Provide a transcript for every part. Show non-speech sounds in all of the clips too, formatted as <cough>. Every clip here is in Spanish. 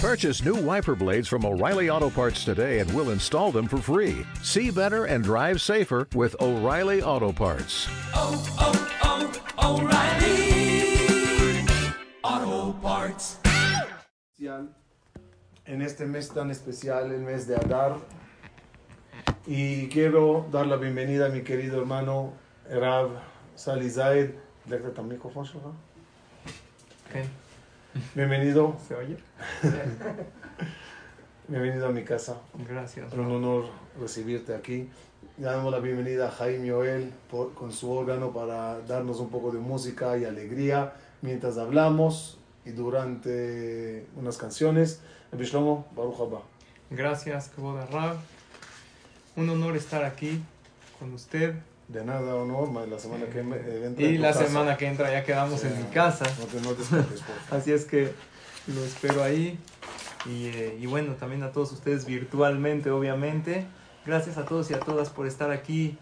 Purchase new wiper blades from O'Reilly Auto Parts today and we'll install them for free. See better and drive safer with O'Reilly Auto Parts. oh, oh, oh, O'Reilly Auto Parts. especial, en este mes tan especial, el mes de Adar. Y quiero dar la bienvenida a mi querido hermano Rav Sali Zaid. ¿Le también micrófono, Rav? Bienvenido, ¿Se oye? <laughs> bienvenido a mi casa. Gracias. Es un honor recibirte aquí. Le damos la bienvenida a Jaime Joel por- con su órgano para darnos un poco de música y alegría mientras hablamos y durante unas canciones. Bishlomo, Baruch Haba. Gracias, Kvoda Rab. Un honor estar aquí con usted. De nada, honor, ma, la semana que me- eh, entra Y la casa. semana que entra ya quedamos en mi casa. No te, no te escapes, por <laughs> favor. Así es que lo espero ahí. Y, eh, y bueno, también a todos ustedes virtualmente, obviamente. Gracias a todos y a todas por estar aquí.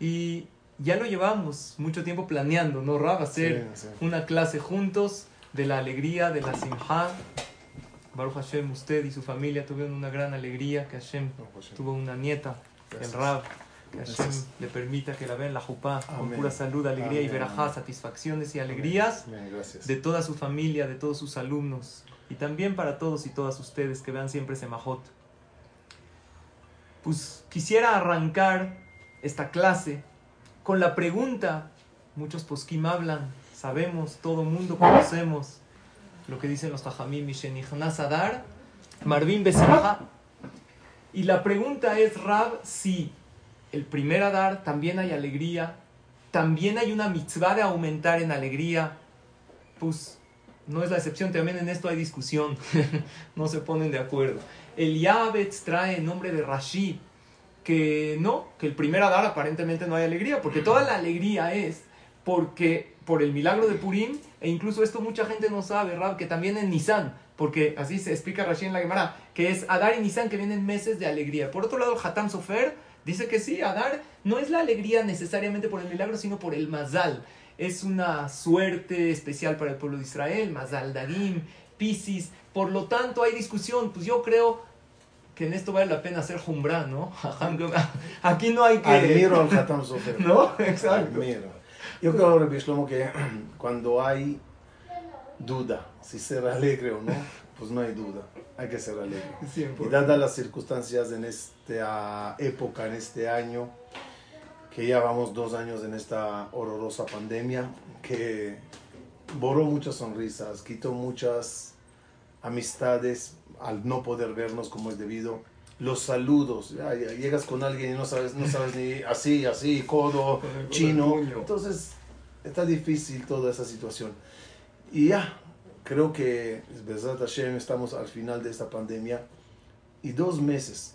Y ya lo llevamos mucho tiempo planeando, ¿no, Rab? Hacer Sí, sí. una clase juntos de la alegría, de la simha. Baruch Hashem, usted y su familia tuvieron una gran alegría, que Hashem tuvo una nieta, el Gracias. Rab, que Hashem le permita que la vean la jupá con pura salud, alegría y verajá, satisfacciones y alegrías de toda su familia, de todos sus alumnos y también para todos y todas ustedes que vean siempre ese majot. Pues quisiera arrancar esta clase con la pregunta, muchos poskim hablan, sabemos, todo mundo conocemos lo que dicen los tajamim, Mishenichnas Adar, Marvin Besimha. Y la pregunta es, Rab, si el primer Adar también hay alegría, también hay una mitzvah de aumentar en alegría, pues no es la excepción, también en esto hay discusión, <laughs> no se ponen de acuerdo. El Yabetz trae en nombre de Rashid que no, que el primer Adar aparentemente no hay alegría, porque toda la alegría es porque por el milagro de Purim, e incluso esto mucha gente no sabe, Rab, que también en Nisan, porque así se explica Rashi en la Gemara, que es Adar y Nisan que vienen meses de alegría. Por otro lado, el Hatam Sofer dice que sí, Adar no es la alegría necesariamente por el milagro, sino por el Mazal. Es una suerte especial para el pueblo de Israel, Mazal Darim, Piscis. Por lo tanto, hay discusión. Pues yo creo que en esto vale la pena hacer jumbra, ¿no? <laughs> Aquí no hay que... Admiro al Hatam Sofer. <laughs> ¿No? Exacto. Admiro. Yo creo, Rabbi Shlomo, que <clears throat> cuando hay duda si ser alegre o no, pues no hay duda. Hay que ser alegre. Y dadas las circunstancias en esta época, en este año, que ya vamos dos años en esta horrorosa pandemia, que borró muchas sonrisas, quitó muchas amistades al no poder vernos como es debido. Los saludos, ya, ya llegas con alguien y no sabes, no sabes ni así, así, codo, chino. Entonces, está difícil toda esa situación. Y ya, creo que, Besat Hashem, estamos al final de esta pandemia y dos meses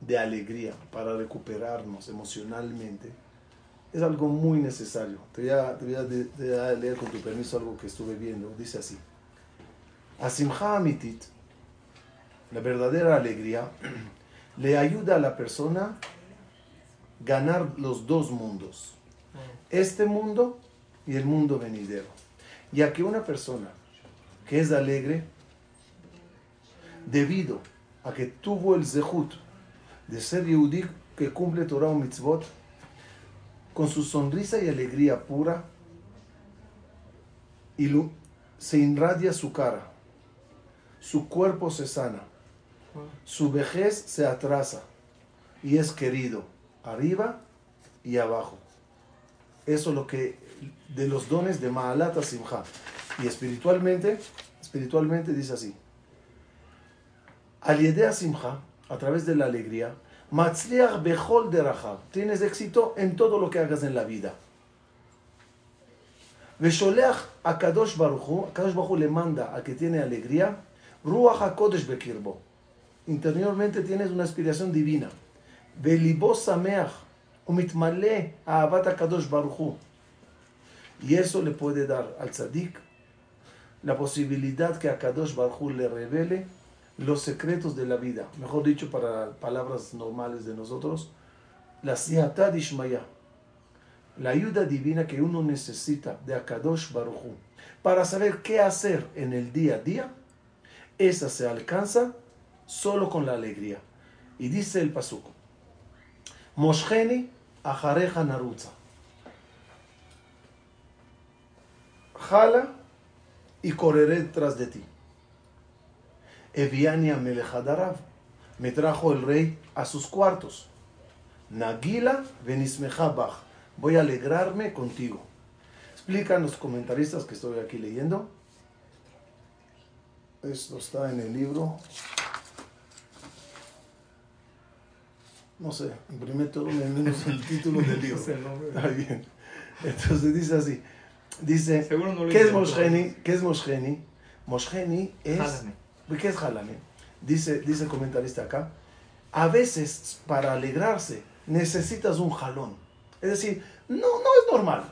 de alegría para recuperarnos emocionalmente es algo muy necesario. Te voy a, te voy a de- te voy a leer con tu permiso algo que estuve viendo. Dice así. Asimha Amitit, la verdadera alegría, <clears throat> le ayuda a la persona ganar los dos mundos. Este mundo y el mundo venidero. Ya que una persona que es alegre, debido a que tuvo el zehut de ser Yehudí que cumple Torah o mitzvot, con su sonrisa y alegría pura, ilu- se irradia su cara, su cuerpo se sana, su vejez se atrasa y es querido arriba y abajo. Eso es lo que de los dones de Maalat Simcha. Y espiritualmente, espiritualmente dice así. Al Simcha, a través de la alegría, Matzliach Bechol Derachab, tienes éxito en todo lo que hagas en la vida. Vesholeach a Kadosh Baruchu, Kadosh Baruchu le manda a que tiene alegría, Ruach HaKodesh Bekirbo. Interiormente tienes una aspiración divina. Velibo Sameach, Umitmale Ahavat HaKadosh Baruchu. Y eso le puede dar al tzadik la posibilidad que a Kadosh Baruchu le revele los secretos de la vida. Mejor dicho, para palabras normales de nosotros, la siatad ishmaya, la ayuda divina que uno necesita de Akadosh Baruchu para saber qué hacer en el día a día Esa se alcanza solo con la alegría. Y dice el pasuco, Mosheni ajareja narutza. Jala y correré tras de ti. Eviania Melechadarav. Me trajo el rey a sus cuartos. Nagila Benismejabach. Voy a alegrarme contigo. Explican los comentaristas que estoy aquí leyendo. Esto está en el libro. No sé, imprimí todo menos el <laughs> título del libro. Está bien. Entonces dice así. Dice, no ¿qué es. Mosheni? ¿Qué es Mosheni? Mosheni es... Jálame. ¿Qué es jalame? Dice, dice el comentarista acá. A veces, para alegrarse, necesitas un jalón. Es decir, no, no es normal.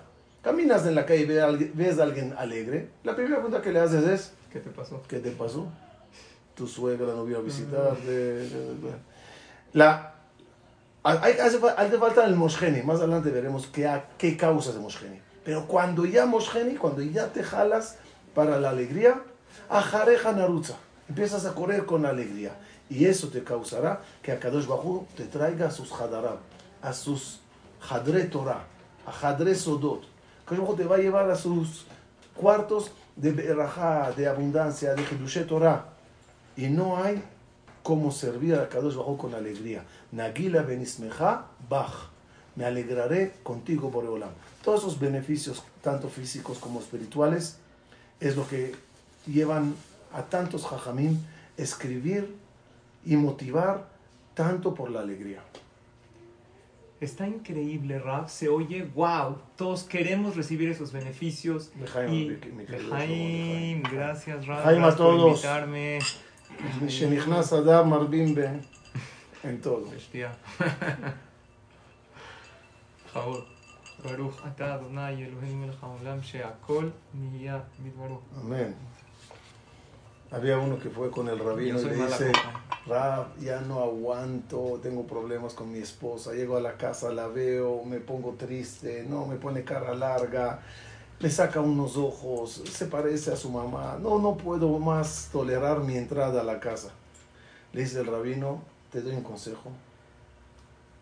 Caminas en la calle y ves a alguien, ves a alguien alegre. La primera pregunta que le haces es, ¿Qué te pasó? ¿qué te pasó? Tu suegra no vino a visitarte. La, hay, hace, hace falta el Mosheni. Más adelante veremos qué, qué causas de Mosheni. Pero cuando ya Mosheni, cuando ya te jalas para la alegría, ajareja narutza. Empiezas a correr con alegría. Y eso te causará que Akadosh Bajú te traiga a sus hadarab, a sus hadre Torah, a hadre Sodot. Akadosh Bajú te va a llevar a sus cuartos de berajá, de abundancia, de Hidushe Torah. Y no hay cómo servir a Kadosh Bajú con alegría. Nagila benismeja baj. Me alegraré contigo, Boreolam. Todos esos beneficios, tanto físicos como espirituales, es lo que llevan a tantos jajamim escribir y motivar tanto por la alegría. Está increíble, Rab. Se oye, wow. Todos queremos recibir esos beneficios. Lejaim, Y, mi- mi querido Lejaim, Lejaim. gracias, Rab. Lejaim a todos. en todo. <laughs> Jaúl. Baruch atah Adonai Elohim el Haolam Sheakol Niyah Baruch. Amén. Había uno que fue con el rabino y le dice, Rab, ya no aguanto, tengo problemas con mi esposa, llego a la casa, la veo, me pongo triste, no, me pone cara larga, le saca unos ojos, se parece a su mamá, no, no puedo más tolerar mi entrada a la casa. Le dice el rabino, te doy un consejo,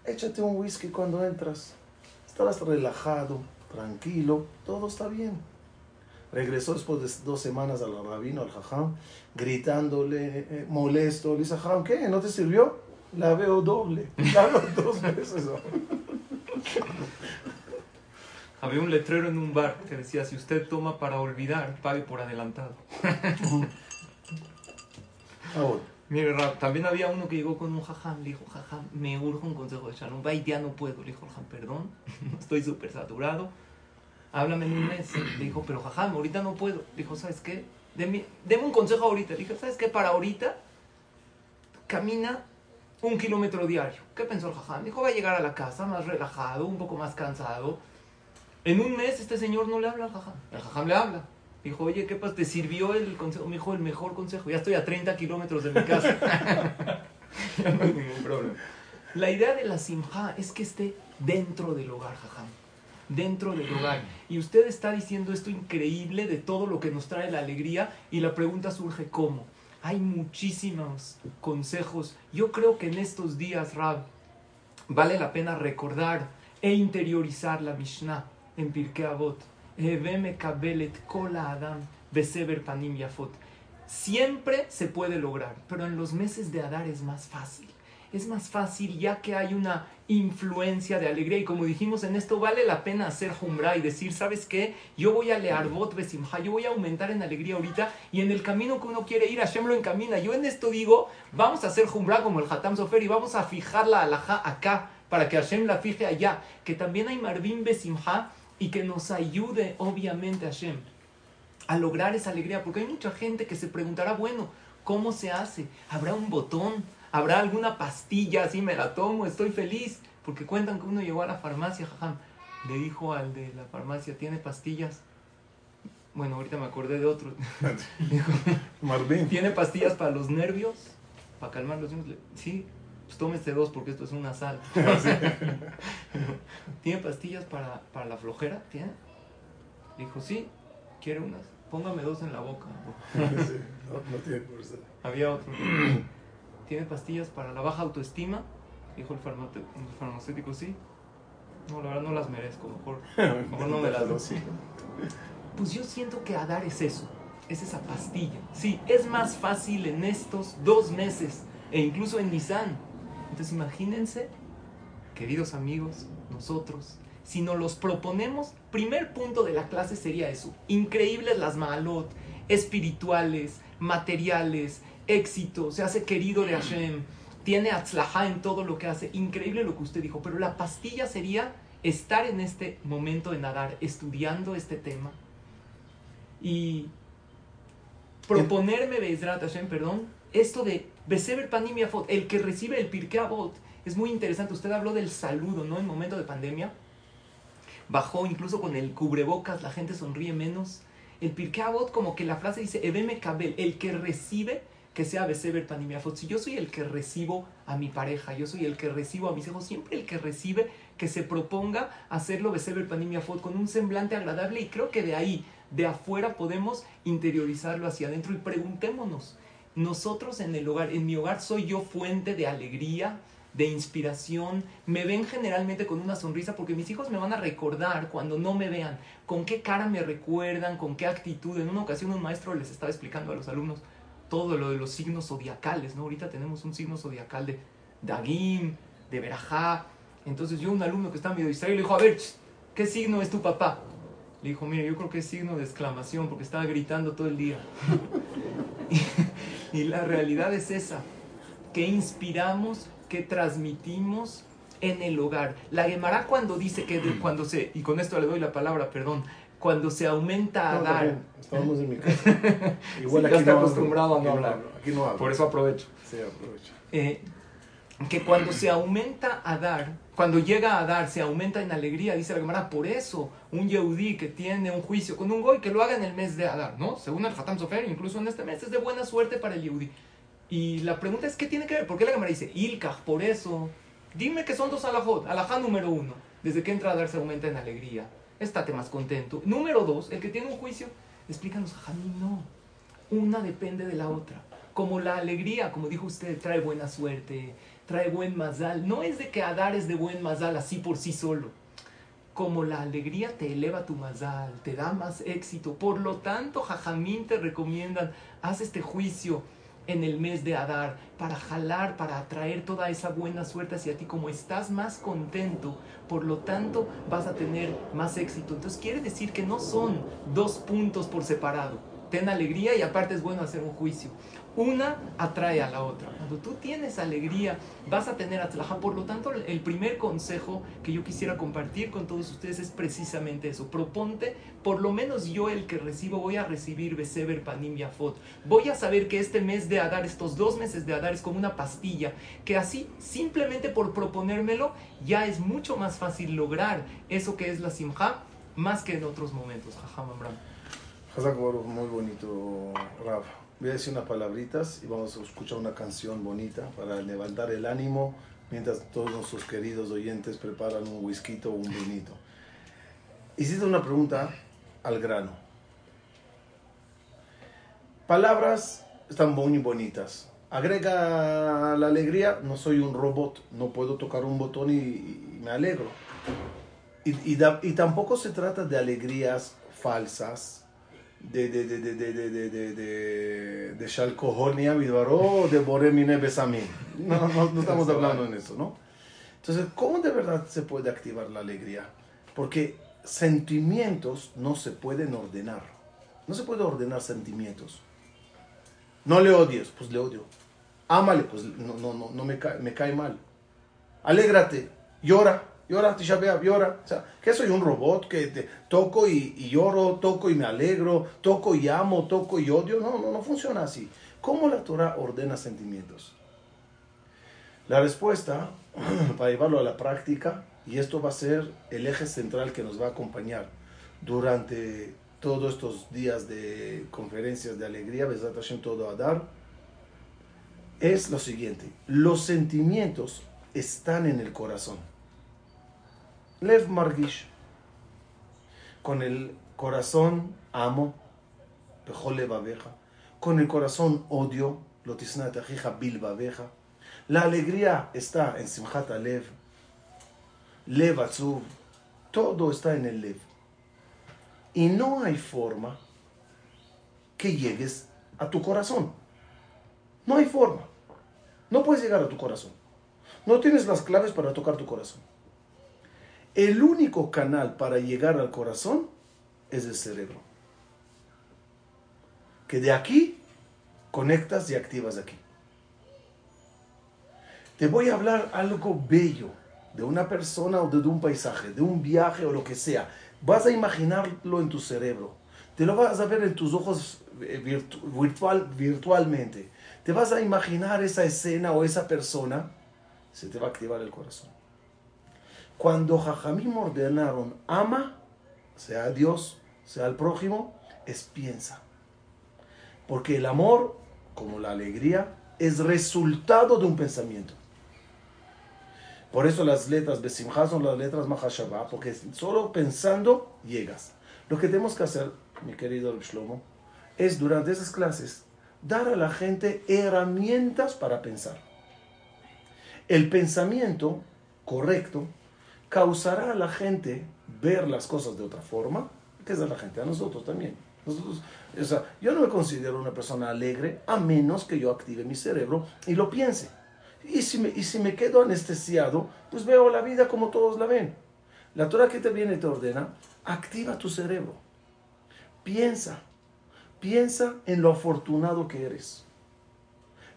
échate un whisky cuando entras estarás relajado, tranquilo, todo está bien. Regresó después de dos semanas al rabino, al jajam, gritándole, eh, molesto. Le dice, jajam, ¿qué? ¿No te sirvió? La veo doble. La veo <laughs> dos veces. ahora". <laughs> Había un letrero en un bar que decía, si usted toma para olvidar, pague por adelantado. <laughs> Ahora, Mire, Rab, también había uno que llegó con un jajam, le dijo, jajam, me urge un consejo de Shalom Bay, ya no puedo. Le dijo, jajam, perdón, <laughs> estoy súper saturado, háblame en un mes. Le dijo, pero jajam, ahorita no puedo. Le dijo, ¿sabes qué? Deme, deme un consejo ahorita. Le dije, ¿sabes qué? Para ahorita, camina un kilómetro diario. ¿Qué pensó el jajam? Dijo, va a llegar a la casa más relajado, un poco más cansado. En un mes este señor no le habla al jajam. El jajam le habla. Dijo, oye, ¿qué pasa? ¿Te sirvió el consejo? Me dijo, el mejor consejo. Ya estoy a 30 kilómetros de mi casa. <laughs> ya no hay ningún problema. La idea de la simja es que esté dentro del hogar, jajam. Dentro del hogar. Y usted está diciendo esto increíble de todo lo que nos trae la alegría. Y la pregunta surge, ¿cómo? Hay muchísimos consejos. Yo creo que en estos días, Rab, vale la pena recordar e interiorizar la Mishnah en Pirkei Avot. Siempre se puede lograr, pero en los meses de Adar es más fácil. Es más fácil ya que hay una influencia de alegría y como dijimos en esto vale la pena hacer jumbra y decir, ¿sabes qué? Yo voy a learbot besimha, yo voy a aumentar en alegría ahorita y en el camino que uno quiere ir, Hashem lo encamina. Yo en esto digo, vamos a hacer jumbra como el Hatam Sofer y vamos a fijar la alajá acá para que Hashem la fije allá. Que también hay Marvin besimha y que nos ayude obviamente Hashem a lograr esa alegría, porque hay mucha gente que se preguntará, bueno, ¿cómo se hace? ¿Habrá un botón? ¿Habrá alguna pastilla? Así me la tomo, estoy feliz. Porque cuentan que uno llegó a la farmacia, jajam, le dijo al de la farmacia, ¿tiene pastillas? Bueno, ahorita me acordé de otro. <laughs> Dijo. <laughs> ¿Tiene pastillas para los nervios? ¿Para calmar los nervios? Sí, pues tómese dos porque esto es una sal. <laughs> ¿Tiene pastillas para, para la flojera? ¿Tiene? Dijo, sí, quiere unas. póngame dos en la boca. <laughs> Sí, no, no tiene fuerza. Había otro. ¿Tiene pastillas para la baja autoestima? Dijo el, farmacéutico, sí. No, la verdad no las merezco, mejor, mejor no me las doy. Pues yo siento que a dar es eso, es esa pastilla. Sí, es más fácil en estos dos meses e incluso en Nissan. Entonces imagínense, queridos amigos, nosotros, si nos los proponemos, primer punto de la clase sería eso. Increíbles las malot, espirituales, materiales, éxito, se hace querido de Hashem, tiene atzlajá en todo lo que hace. Increíble lo que usted dijo, pero la pastilla sería estar en este momento de nadar, estudiando este tema y proponerme, Bezrat Hashem, perdón, esto de Beseber Panim el que recibe el Pirkei Avot, es muy interesante. Usted habló del saludo, ¿no? En momento de pandemia. Bajó incluso con el cubrebocas, la gente sonríe menos. El Pirkei Avot, como que la frase dice, Ebeme Kabel, el que recibe, que sea Beseber Panim. Si yo soy el que recibo a mi pareja, yo soy el que recibo a mis hijos, siempre el que recibe, que se proponga hacerlo Beseber Panim con un semblante agradable y creo que de ahí, de afuera, podemos interiorizarlo hacia adentro y preguntémonos, nosotros en el hogar, en mi hogar, soy yo fuente de alegría, de inspiración, me ven generalmente con una sonrisa porque mis hijos me van a recordar cuando no me vean, con qué cara me recuerdan, con qué actitud. En una ocasión un maestro les estaba explicando a los alumnos todo lo de los signos zodiacales, ¿no? Ahorita tenemos un signo zodiacal de Dagim, de Berajá. Entonces yo un alumno que está medio distraído le dijo, a ver, ¿qué signo es tu papá? Le dijo, mire, yo creo que es signo de exclamación porque estaba gritando todo el día. <laughs> y, la realidad es esa, que inspiramos, que transmitimos en el hogar. La Gemara cuando dice que de- cuando se, y con esto le doy la palabra, perdón, cuando se aumenta a No, dar, también, Estábamos en mi casa. <laughs> Igual Sí, aquí ya está no hablo. acostumbrado a no hablar. Aquí no hablo. por eso aprovecho. Sí, aprovecha. eh, que cuando se aumenta a dar, cuando llega a dar, se aumenta en alegría, dice la Gemara, por eso un Yehudí que tiene un juicio con un Goy, que lo haga en el mes de Adar, ¿no? Según el Hatam Sofer, incluso en este mes es de buena suerte para el Yehudí. Y la pregunta es, ¿qué tiene que ver? ¿Por qué la Gemara dice, Ilkach, por eso? Dime que son dos alajot. Alajá número uno, desde que entra a dar se aumenta en alegría. Estate más contento. Número dos, el que tiene un juicio, explícanos, Jamí, no. Una depende de la otra. Como la alegría, como dijo usted, trae buena suerte, trae buen mazal. No es de que Adar es de buen mazal así por sí solo. Como la alegría te eleva tu mazal, te da más éxito. Por lo tanto, Jajamín te recomiendan, haz este juicio en el mes de Adar para jalar, para atraer toda esa buena suerte hacia ti. Como estás más contento, por lo tanto vas a tener más éxito. Entonces quiere decir que no son dos puntos por separado. Ten alegría y aparte es bueno hacer un juicio. Una atrae a la otra. Cuando tú tienes alegría, vas a tener atlajá. Por lo tanto, el primer consejo que yo quisiera compartir con todos ustedes es precisamente eso. Proponte, por lo menos yo el que recibo, voy a recibir Beseber Panim Yafot. Voy a saber que este mes de Adar, estos dos meses de Adar, es como una pastilla. Que así, simplemente por proponérmelo, ya es mucho más fácil lograr eso que es la Simha, más que en otros momentos. Jajam Amram. Muy bonito, Rav. Voy a decir unas palabritas y vamos a escuchar una canción bonita para levantar el ánimo mientras todos nuestros queridos oyentes preparan un whisky o un vinito. Hiciste una pregunta al grano. Palabras están muy bonitas. Agrega la alegría, no soy un robot, no puedo tocar un botón y, y me alegro. Y, y da- y tampoco se trata de alegrías falsas, de de de de de de de de de de Shalkohonia Vidvaró, de Boremine Besamim. No, no, no estamos hablando en eso, ¿no? Entonces, ¿cómo de verdad se puede activar la alegría? Porque sentimientos no se pueden ordenar. No se puede ordenar sentimientos. No le odies, pues le odio. Ámale, pues no, no, no, no me, cae, me cae mal. Alégrate, llora, llora, Tisha B'Av, llora. O sea, que soy un robot que te toco y, y lloro, toco y me alegro, toco y amo, toco y odio. No, no, no funciona así. ¿Cómo la Torah ordena sentimientos? La respuesta, <clears throat> para llevarlo a la práctica, y esto va a ser el eje central que nos va a acompañar durante todos estos días de conferencias de alegría, Besat Hashem todo a dar, es lo siguiente. Los sentimientos están en el corazón. Lev Margish. Con el corazón amo, levaveja. Con el corazón odio, lo tisnat ajija bil baveja. La alegría está en simchat alev, lev atzuv, todo está en el lev. Y no hay forma que llegues a tu corazón. No hay forma. No puedes llegar a tu corazón. No tienes las claves para tocar tu corazón. El único canal para llegar al corazón es el cerebro. Que de aquí conectas y activas aquí. Te voy a hablar algo bello de una persona o de un paisaje, de un viaje o lo que sea. Vas a imaginarlo en tu cerebro. Te lo vas a ver en tus ojos eh, virtual, virtualmente. Te vas a imaginar esa escena o esa persona. Se te va a activar el corazón. Cuando Jajamim ordenaron ama, sea a Dios, sea al prójimo, es piensa. Porque el amor, como la alegría, es resultado de un pensamiento. Por eso las letras Besimha son las letras Mahashabah, porque solo pensando llegas. Lo que tenemos que hacer, mi querido Shlomo, es durante esas clases dar a la gente herramientas para pensar. El pensamiento correcto causará a la gente ver las cosas de otra forma, que es a la gente, a nosotros también. O sea, yo no me considero una persona alegre a menos que yo active mi cerebro y lo piense. Y si me, y si me quedo anestesiado, pues veo la vida como todos la ven. La Torah que te viene te ordena, activa tu cerebro. Piensa. Piensa en lo afortunado que eres.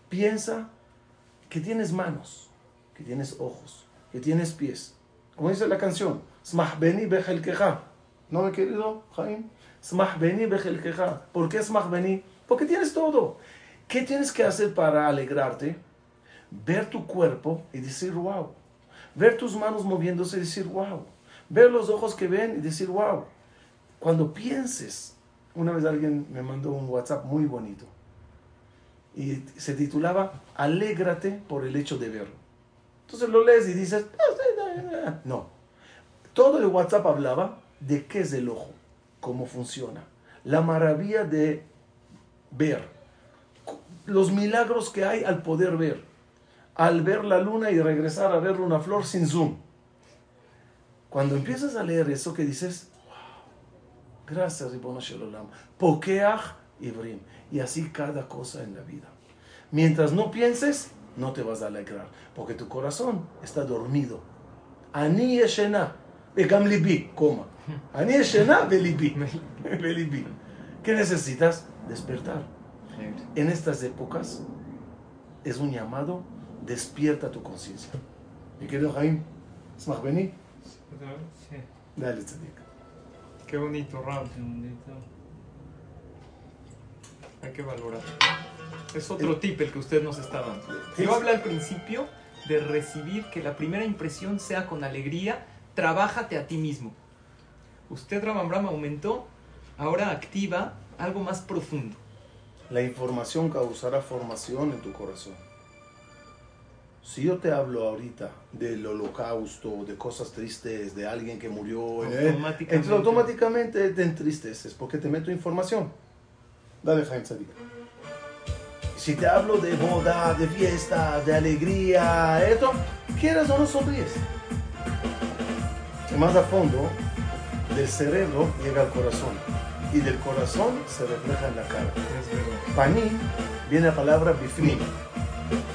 Piensa que tienes manos, que tienes ojos, que tienes pies, como dice la canción, Smahbeni queja. ¿No, mi querido Jaime? Smahbeni queja. ¿Por qué Smahbeni? Porque tienes todo. ¿Qué tienes que hacer para alegrarte? Ver tu cuerpo y decir wow. Ver tus manos moviéndose y decir wow. Ver los ojos que ven y decir wow. Cuando pienses, una vez alguien me mandó un WhatsApp muy bonito y se titulaba Alégrate por el hecho de ver. Entonces lo lees y dices, no. Todo el WhatsApp hablaba de qué es el ojo, cómo funciona, la maravilla de ver, los milagros que hay al poder ver, al ver la luna y regresar a ver una flor sin zoom. Cuando empiezas a leer eso que dices, wow, gracias Ribono Shalom, Pokeach Ibrim, y así cada cosa en la vida. Mientras no pienses, no te vas a alegrar, porque tu corazón está dormido אני ישנה, וגם ליבי, coma. <laughs> אני ישנה וליבי, <laughs> וליבי. ¿Qué necesitas? Despertar. En estas épocas es un llamado, despierta tu conciencia. Mi querido Jaime, ¿Smach Beni? Sí. Dale, tzadik. Qué bonito, Ram. Qué bonito. Hay que valorar. Es otro tip el que usted nos está dando. Yo hablé al principio de recibir que la primera impresión sea con alegría, trabájate a ti mismo. Usted, Ramambram, aumentó, ahora activa algo más profundo. La información causará formación en tu corazón. Si yo te hablo ahorita del holocausto, de cosas tristes, de alguien que murió, eh, automáticamente, entonces automáticamente te entristeces porque te meto información. Dale, Jaime Sadik. Si te hablo de boda, de fiesta, de alegría, esto, quieras o no sonríes. Más a fondo, del cerebro llega al corazón y del corazón se refleja en la cara. Paní viene la palabra bifnim.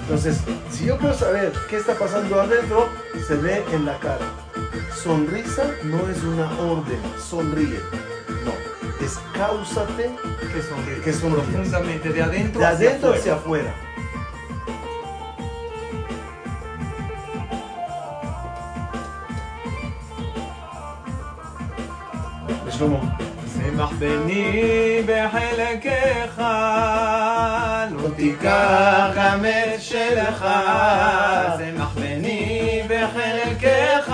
Entonces, si yo quiero saber qué está pasando adentro, se ve en la cara. Sonrisa no es una orden, sonríe. No, es cáusate que sonríe. Que sonríe. Profundamente, de adentro, de hacia adentro afuera. hacia afuera. ושלמה, שמח בני בחלקך, לא תיקח גם את שלך. שמח בני בחלקך,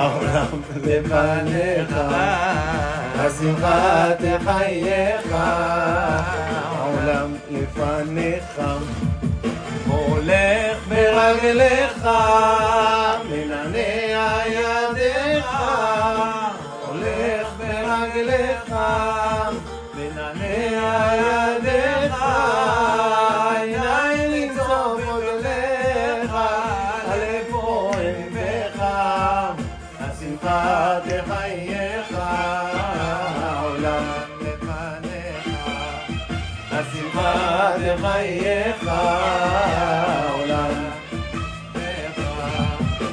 העולם לפניך, השמחה תחייך, העולם לפניך. הולך ברגליך, מנענע ידיך, הולך ברגליך, מנענע ידיך, תחייך העולם.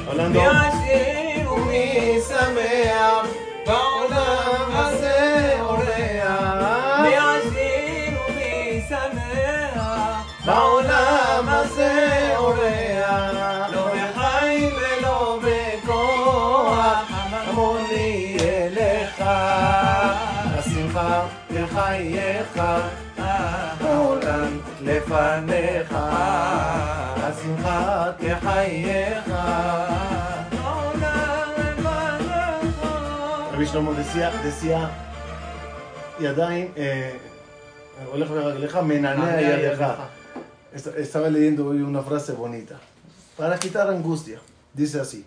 עולמנו ועשיר ומי שמח בעולם הזה אורח. ועשיר ומי שמח בעולם הזה אורח. לא בחיל ולא בכוח המוני אליך. השמחה העולם לפניך. השמחה תחייך. רבי שלמה decía, decía, ידיים, אה, הולך ברגליך, מנענע ידיך. Est- Estaba leyendo hoy una frase bonita. Para quitar angustia, dice así.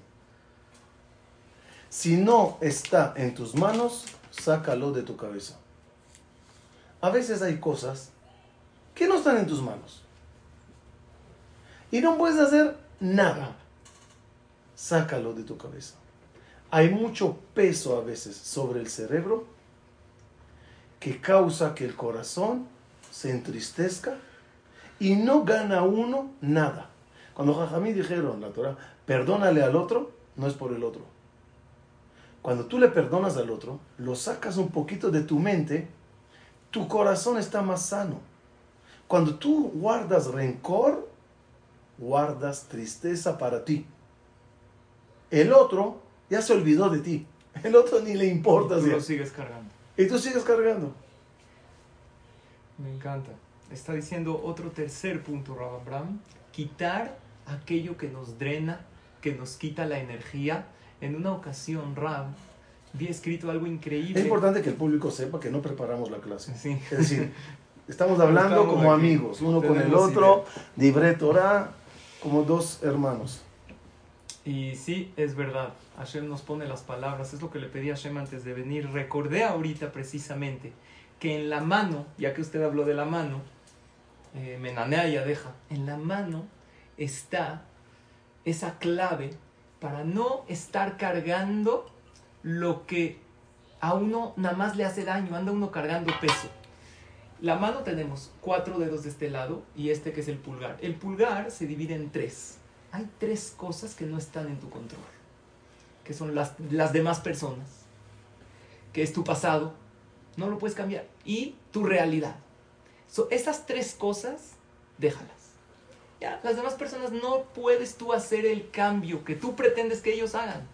Si no está en tus manos, sácalo de tu cabeza. A veces hay cosas que no están en tus manos. Y no puedes hacer nada. Sácalo de tu cabeza. Hay mucho peso a veces sobre el cerebro que causa que el corazón se entristezca y no gana uno nada. Cuando Jajamí dijeron la Torah, perdónale al otro, no es por el otro. Cuando tú le perdonas al otro, lo sacas un poquito de tu mente, tu corazón está más sano. Cuando tú guardas rencor, guardas tristeza para ti. El otro ya se olvidó de ti. El otro ni le importa. Tú ya. lo sigues cargando. Y tú sigues cargando. Me encanta. Está diciendo otro tercer punto, Rabam quitar aquello que nos drena, que nos quita la energía. En una ocasión, Rab, vi escrito algo increíble. Es importante que el público sepa que no preparamos la clase. Sí. Es decir, <laughs> estamos hablando Estamos como aquí. amigos, uno con el otro, Dibre Torah, como dos hermanos. Y sí, es verdad. Hashem nos pone las palabras. Es lo que le pedí a Hashem antes de venir. Recordé ahorita precisamente que en la mano, ya que usted habló de la mano, eh, menanea y adeja, en la mano está esa clave para no estar cargando lo que a uno nada más le hace daño, anda uno cargando peso. La mano tenemos cuatro dedos de este lado y este que es el pulgar. El pulgar se divide en tres. Hay tres cosas que no están en tu control, que son las, las demás personas, que es tu pasado, no lo puedes cambiar, y tu realidad. So, esas tres cosas, déjalas. Ya, las demás personas no puedes tú hacer el cambio que tú pretendes que ellos hagan.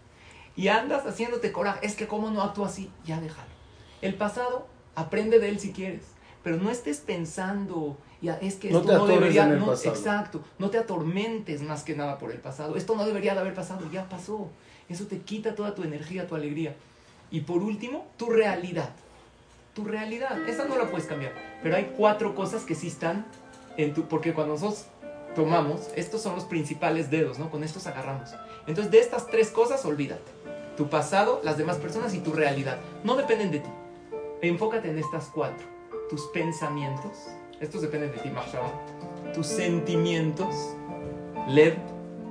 Y andas haciéndote coraje, es que cómo no actúo así, ya déjalo. El pasado, aprende de él si quieres, pero no estés pensando, ya es que No esto no, debería, no, pasado. exacto, no te atormentes más que nada por el pasado. Esto no debería de haber pasado, ya pasó. Eso te quita toda tu energía, tu alegría. Y por último, tu realidad. Tu realidad, esa no la puedes cambiar. Pero hay cuatro cosas que sí están en tu... Porque cuando nosotros tomamos, estos son los principales dedos, ¿no? Con estos agarramos. Entonces, de estas tres cosas, olvídate. Tu pasado, las demás personas y tu realidad. No dependen de ti. Enfócate en estas cuatro. Tus pensamientos, estos dependen de ti, Mahshaba. Tus sentimientos, Lev,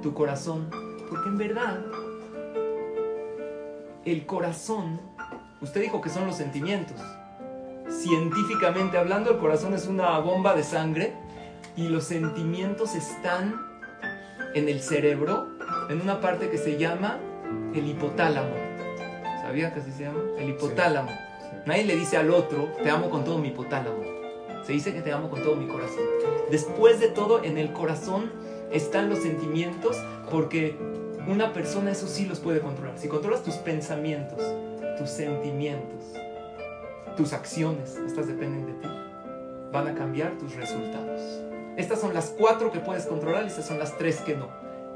tu corazón. Porque en verdad, el corazón, usted dijo que son los sentimientos. Científicamente hablando, el corazón es una bomba de sangre y los sentimientos están en el cerebro, en una parte que se llama el hipotálamo. ¿Sabía que así se llama? El hipotálamo. Nadie le dice al otro, te amo con todo mi hipotálamo. Se dice que te amo con todo mi corazón. Después de todo, en el corazón están los sentimientos porque una persona eso sí los puede controlar. Si controlas tus pensamientos, tus sentimientos, tus acciones, estas dependen de ti, van a cambiar tus resultados. Estas son las cuatro que puedes controlar y estas son las tres que no.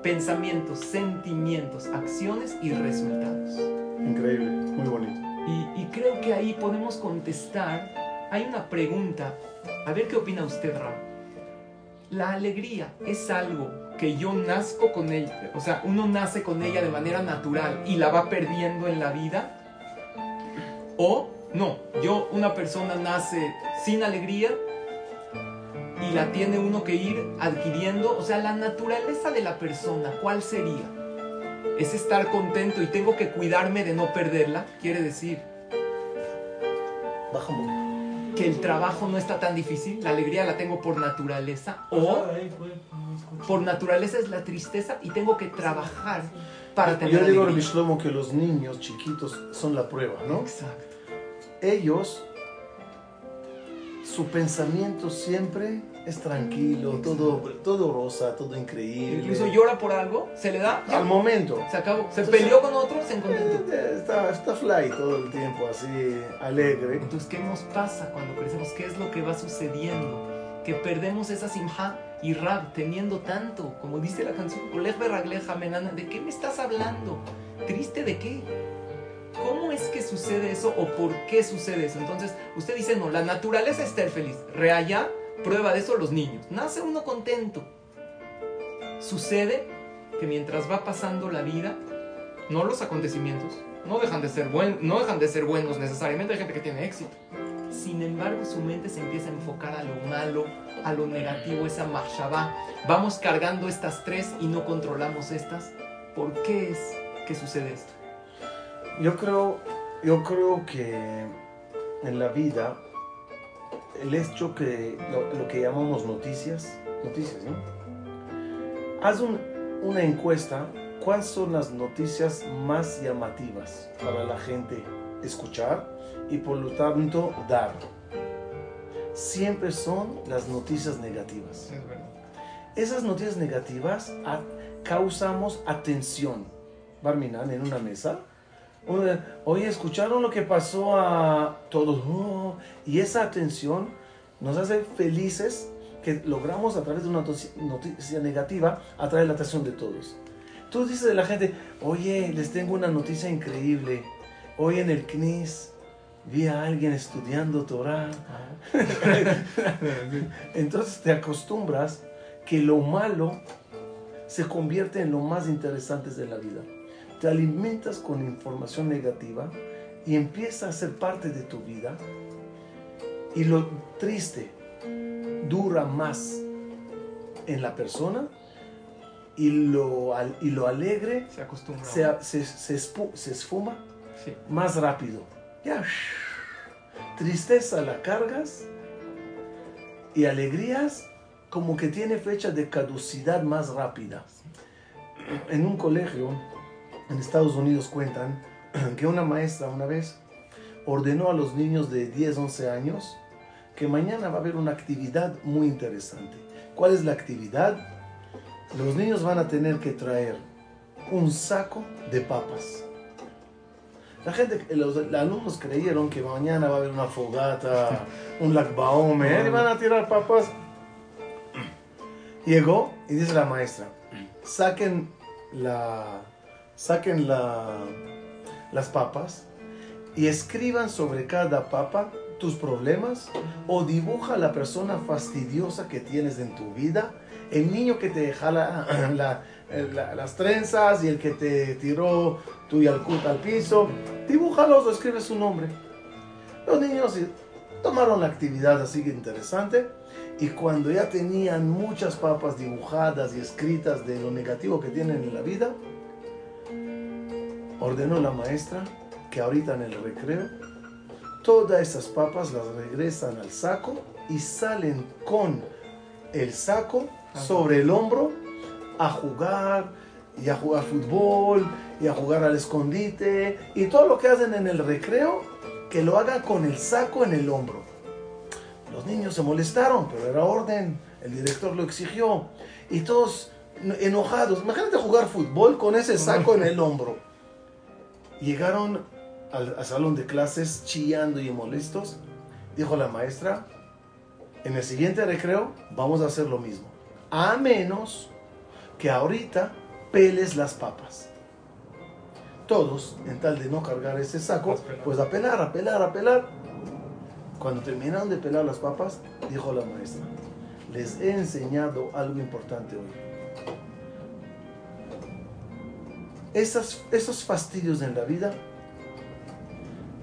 Pensamientos, sentimientos, acciones y resultados. Increíble, muy bonito. Y, creo que ahí podemos contestar. Hay una pregunta. A ver qué opina usted, Ram. La alegría es algo que yo nazco con ella. O sea, uno nace con ella de manera natural y la va perdiendo en la vida. O no, yo, una persona nace sin alegría y la tiene uno que ir adquiriendo. O sea, la naturaleza de la persona, ¿cuál sería? Es estar contento y tengo que cuidarme de no perderla. Quiere decir Baja un poco. que el trabajo no está tan difícil, la alegría la tengo por naturaleza. O por naturaleza es la tristeza y tengo que trabajar para tener Yo digo, Shlomo, que los niños chiquitos son la prueba, ¿no? Exacto. Ellos, su pensamiento siempre es tranquilo, todo, todo rosa, todo increíble. Incluso llora por algo, se le da, ya, Al momento. se acabó. Se Entonces- peleó con otro, se encontró. Eh, Está, está fly todo el tiempo, así, alegre. Entonces, ¿qué nos pasa cuando crecemos? ¿Qué es lo que va sucediendo? Que perdemos esa simja y rab teniendo tanto, como dice la canción, "Olej berragleja menana", ¿de qué me estás hablando? ¿Triste de qué? ¿Cómo es que sucede eso o por qué sucede eso? Entonces, usted dice, no, la naturaleza es estar feliz. Reallá, prueba de eso los niños. Nace uno contento. Sucede que mientras va pasando la vida, no los acontecimientos, no dejan de ser, buen, no dejan de ser buenos necesariamente, hay gente que tiene éxito. Sin embargo, su mente se empieza a enfocar a lo malo, a lo negativo, esa mahshabá. Vamos cargando estas tres y no controlamos estas. ¿Por qué es que sucede esto? Yo creo, yo creo que en la vida, el hecho que lo, lo que llamamos noticias, noticias, ¿no? Haz un- una encuesta, ¿cuáles son las noticias más llamativas para la gente escuchar y por lo tanto dar? Siempre son las noticias negativas. Es verdad. Esas noticias negativas a- causamos atención. Barminan en una mesa. Oye, ¿escucharon lo que pasó a todos? Oh, y esa atención nos hace felices que logramos a través de una noticia- negativa atraer la atención de todos. Tú dices de la gente, oye, les tengo una noticia increíble. Hoy en el CNIS vi a alguien estudiando Torah. <laughs> Entonces te acostumbras que lo malo se convierte en lo más interesante de la vida. Te alimentas con información negativa y empieza a ser parte de tu vida. Y lo triste dura más en la persona y lo, y lo alegre Se acostumbra. se, esfuma Sí. más rápido. Ya. Tristeza la cargas y alegrías como que tiene fecha de caducidad más rápida. En un colegio en Estados Unidos cuentan <clears throat> que una maestra una vez ordenó a los niños de 10, 11 años que mañana va a haber una actividad muy interesante. ¿Cuál es la actividad? Los niños van a tener que traer un saco de papas. La gente, los, los alumnos creyeron que mañana va a haber una fogata, <laughs> un lagbaomer, y van a tirar papas. <clears throat> Llegó y dice la maestra, <clears throat> saquen la, saquen la, las papas y escriban sobre cada papa tus problemas o dibuja la persona fastidiosa que tienes en tu vida, el niño que te jala <clears throat> la- la- las trenzas y el que te tiró tu yalcut al piso, dibújalos o escribe su nombre. Los niños tomaron la actividad así que interesante y cuando ya tenían muchas papas dibujadas y escritas de lo negativo que tienen en la vida, ordenó la maestra que ahorita en el recreo todas esas papas las regresan al saco y salen con el saco sobre el hombro a jugar y a jugar fútbol y a jugar al escondite y todo lo que hacen en el recreo que lo hagan con el saco en el hombro. Los niños se molestaron, pero era orden, el director lo exigió y todos enojados. Imagínate jugar fútbol con ese saco en el hombro. Llegaron al, al salón de clases chillando y molestos. Dijo la maestra, En el siguiente recreo vamos a hacer lo mismo. A menos que ahorita peles las papas. Todos, en tal de no cargar ese saco, pues a pelar, a pelar, a pelar. Cuando terminaron de pelar las papas, dijo la maestra, les he enseñado algo importante hoy. Esas, esos fastidios en la vida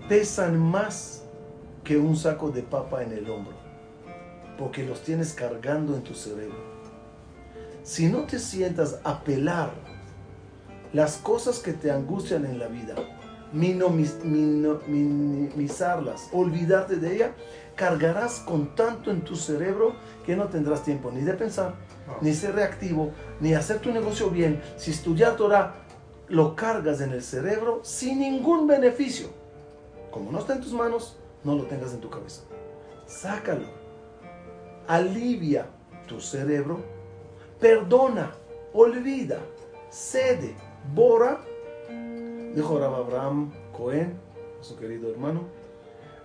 pesan más que un saco de papa en el hombro, porque los tienes cargando en tu cerebro. Si no te sientas a pelar las cosas que te angustian en la vida, minimizarlas, olvidarte de ella, cargarás con tanto en tu cerebro que no tendrás tiempo ni de pensar, ni ser reactivo, ni hacer tu negocio bien. Si estudiar Torah lo cargas en el cerebro sin ningún beneficio. Como no está en tus manos, no lo tengas en tu cabeza. Sácalo. Alivia tu cerebro. Perdona. Olvida. Cede. Bora. Dijo Rab Abraham Cohen, su querido hermano,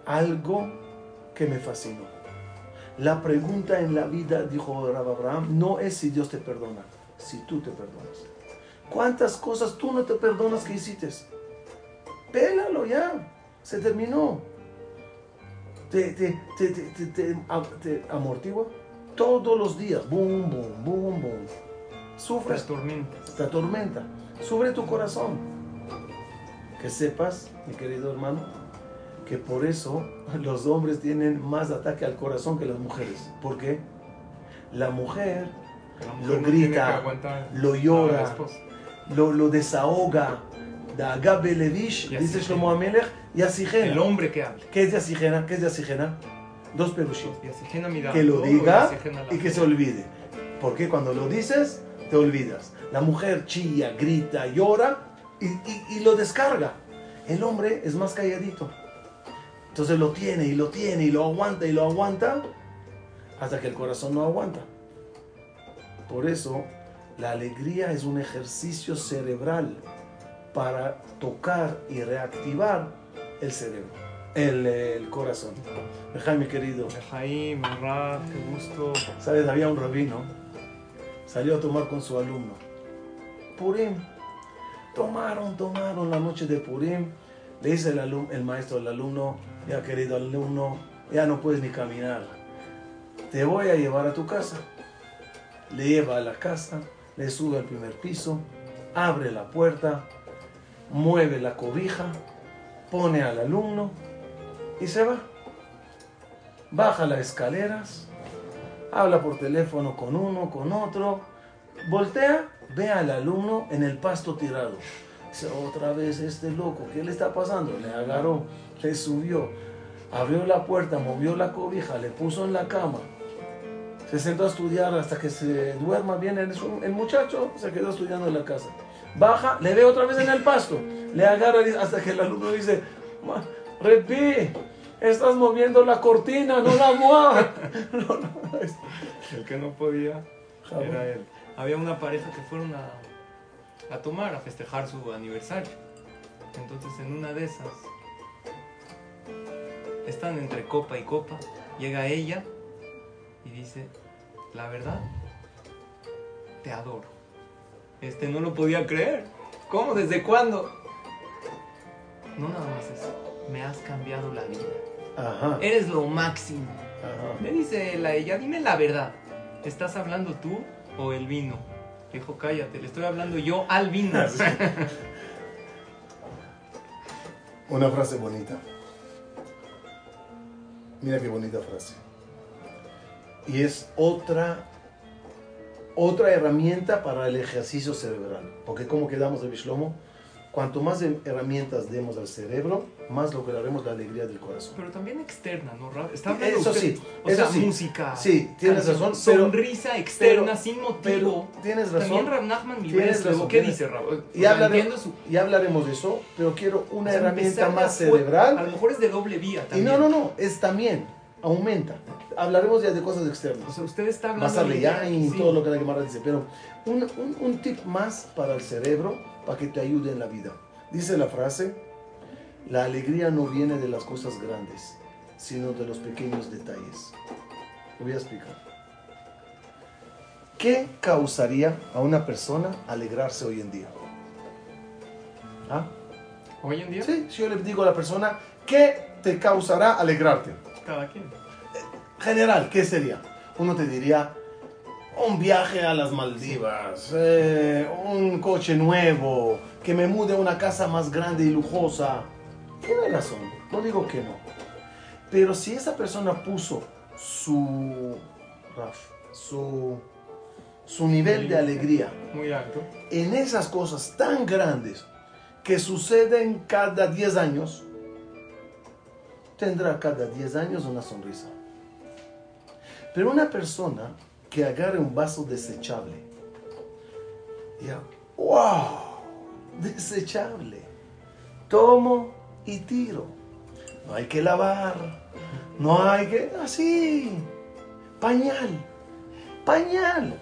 algo que me fascinó. La pregunta en la vida, dijo Rab Abraham, no es si Dios te perdona, si tú te perdonas. ¿Cuántas cosas tú no te perdonas que hiciste? Pélalo ya, se terminó. Te, te, te, te, te- te- am- te amortigua todos los días. Boom, boom, boom, boom. Sufres, Las tormentas. te atormenta. Sufre tu corazón. Que sepas, mi querido hermano, que por eso los hombres tienen más ataque al corazón que las mujeres. ¿Por qué? La mujer la lo mujer que grita, lo llora. Lo, lo desahoga. Da Gabe Levish, dice Shlomo Amelech, y El hombre que habla. ¿Qué es de asigena? ¿Qué es de asigena? Dos mirada. Que lo diga y que se olvide. Porque cuando lo dices, te olvidas. La mujer chilla, grita, llora y, y- y lo descarga. El hombre es más calladito. Entonces lo tiene y lo tiene y lo aguanta y lo aguanta hasta que el corazón no aguanta. Por eso la alegría es un ejercicio cerebral para tocar y reactivar el cerebro, el, el corazón. Jaime querido, Jaime, Marra, qué gusto. ¿Sabes? Había un rabino, salió a tomar con su alumno. Purim. Tomaron, tomaron la noche de Purim. Le dice el, alum- el maestro al alumno, ya querido alumno, ya no puedes ni caminar. Te voy a llevar a tu casa. Le lleva a la casa, le sube al primer piso, abre la puerta, mueve la cobija, pone al alumno y se va. Baja las escaleras, habla por teléfono con uno, con otro, voltea, ve al alumno en el pasto tirado. Dice, otra vez este loco, ¿qué le está pasando? Le agarró, le subió, abrió la puerta, movió la cobija, le puso en la cama. Se sentó a estudiar hasta que se duerma bien el, el muchacho, se quedó estudiando en la casa. Baja, le ve otra vez en el pasto, le agarra hasta que el alumno dice, "Ma, Repi, estás moviendo la cortina, no la muevas. <laughs> No, no, El que no podía era él. Había una pareja que fueron a, a tomar, a festejar su aniversario. Entonces, en una de esas, están entre copa y copa. Llega ella y dice: La verdad, te adoro. Este no lo podía creer. ¿Cómo? ¿Desde cuándo? No, nada más eso. Me has cambiado la vida. Ajá, Eres lo máximo. ajá. Le dice él a ella, dime la verdad. ¿Estás hablando tú o el vino? Le dijo, cállate, le estoy hablando yo al vino. <laughs> Una frase bonita. Mira qué bonita frase. Y es otra, otra herramienta para el ejercicio cerebral. Porque como quedamos de Bishlomo, cuanto más herramientas demos al cerebro, más lograremos la alegría del corazón. Pero también externa, ¿no? Está hablando Eso usted- sí, O eso sea, sí. música. Sí, tienes canción, razón, pero- Sonrisa externa, pero- sin Pero motivo. tienes También razón. Rab Nachman Tienes razón, ¿qué tienes- dice Rab? Y, entiendo su- y hablaremos de eso, pero quiero una o sea, herramienta más cerebral. A lo mejor es de doble vía Y también. no, no, no, es también, aumenta. Hablaremos ya de cosas externas. O sea, usted está hablando... Basarle de ya y sí. todo lo que la Gemara dice, pero un, un- un tip más para el cerebro, para que te ayude en la vida. Dice la frase, la alegría no viene de las cosas grandes, sino de los pequeños detalles. Te voy a explicar. ¿Qué causaría a una persona alegrarse hoy en día? ¿Ah? Hoy en día, Sí, si yo le digo a la persona, ¿qué te causará alegrarte? Cada quien. General, ¿qué sería? Uno te diría, un viaje a las Maldivas, eh, un coche nuevo, que me mude a una casa más grande y lujosa. Tiene razón, no digo que no. Pero si esa persona puso su, su, su nivel de alegría Muy alto. en esas cosas tan grandes que suceden cada 10 años, tendrá cada 10 años una sonrisa. Pero una persona que agarre un vaso desechable, ya, wow, desechable, tomo y tiro. No hay que lavar, no hay que, así, pañal, pañal.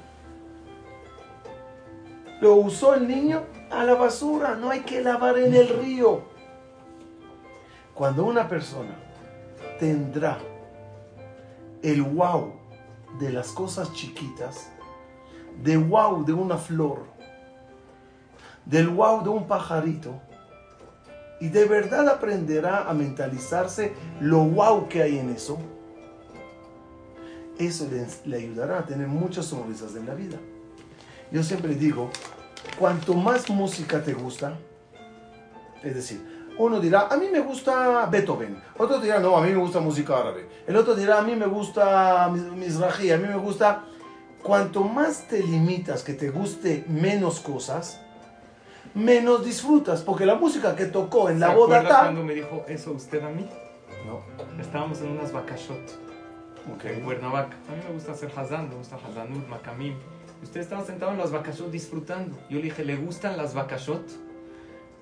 Lo usó el niño a la basura, no hay que lavar en el río. Cuando una persona tendrá el wow de las cosas chiquitas, de wow de una flor, del wow de un pajarito, y de verdad aprenderá a mentalizarse lo wow que hay en eso, eso le, le ayudará a tener muchas sonrisas en la vida. Yo siempre digo, cuanto más música te gusta, es decir, uno dirá, a mí me gusta Beethoven, otro dirá, no, a mí me gusta música árabe, el otro dirá, a mí me gusta Mizrahi, a mí me gusta... Cuanto más te limitas que te guste menos cosas, menos disfrutas, porque la música que tocó en la ¿Se boda tal... cuando me dijo eso usted a mí? No, Estábamos en unas vacashot en ok. Cuernavaca. A mí me gusta hacer hazán, me gusta hazanut, macamim. Usted estaba sentado en las vacashot disfrutando. Yo le dije, ¿le gustan las vacashot?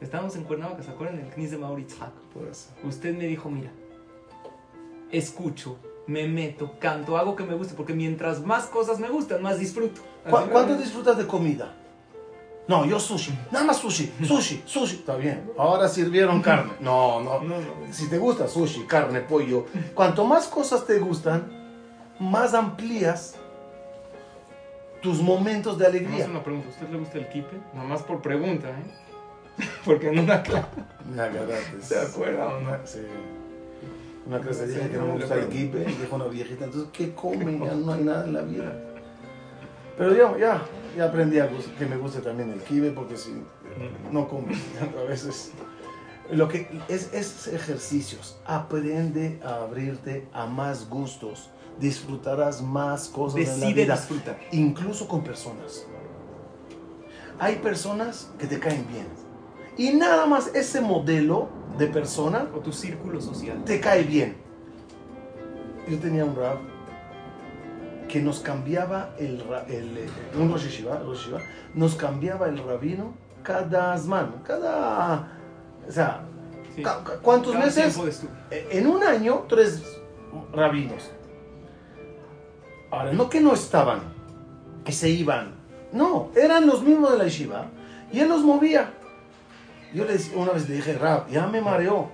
Estábamos en Cuernavaca, ¿se acuerdan? En el Knis de Mauritzhak. Pues, Usted me dijo, mira, escucho, me meto, canto, hago que me guste, porque mientras más cosas me gustan, más disfruto. ¿cu- ¿Cuánto disfrutas de comida? No, yo sushi, nada más sushi, <laughs> sushi, sushi. Está bien, ahora sirvieron <laughs> carne. No, no, No, no. Si te gusta sushi, carne, pollo, cuanto más cosas te gustan, más amplías tus momentos de Nomás alegría. una pregunta, ¿a usted le gusta el kipe? Nomás por pregunta, ¿eh? <laughs> Porque en una clase... Me agarraste. ¿Se acuerda o no? Sí. Una clase dije que no me gusta el kipe, y dijo una viejita, entonces, ¿qué come? Ya no hay nada en la vida. Pero ya, ya, ya aprendí a que me guste también el kibe, porque si no como a veces... Lo que es, es ejercicios. Aprende a abrirte a más gustos. Disfrutarás más cosas en la Decide vida. disfrutar. incluso con personas. Hay personas que te caen bien. Y nada más ese modelo de persona O tu círculo social. te cae bien. Yo tenía un rab que nos cambiaba el, ra- el, eh, un Rosh Yeshiva, Rosh Yeshiva, nos cambiaba el rabino cada zman, cada, o sea, Sí. ca- ¿cuántos Cada meses? Eh, En un año, tres rabinos. Ahora, no que no estaban, que se iban. No, eran los mismos de la yeshiva y él los movía. Yo le dec- una vez le dije, Rab, ya me mareó.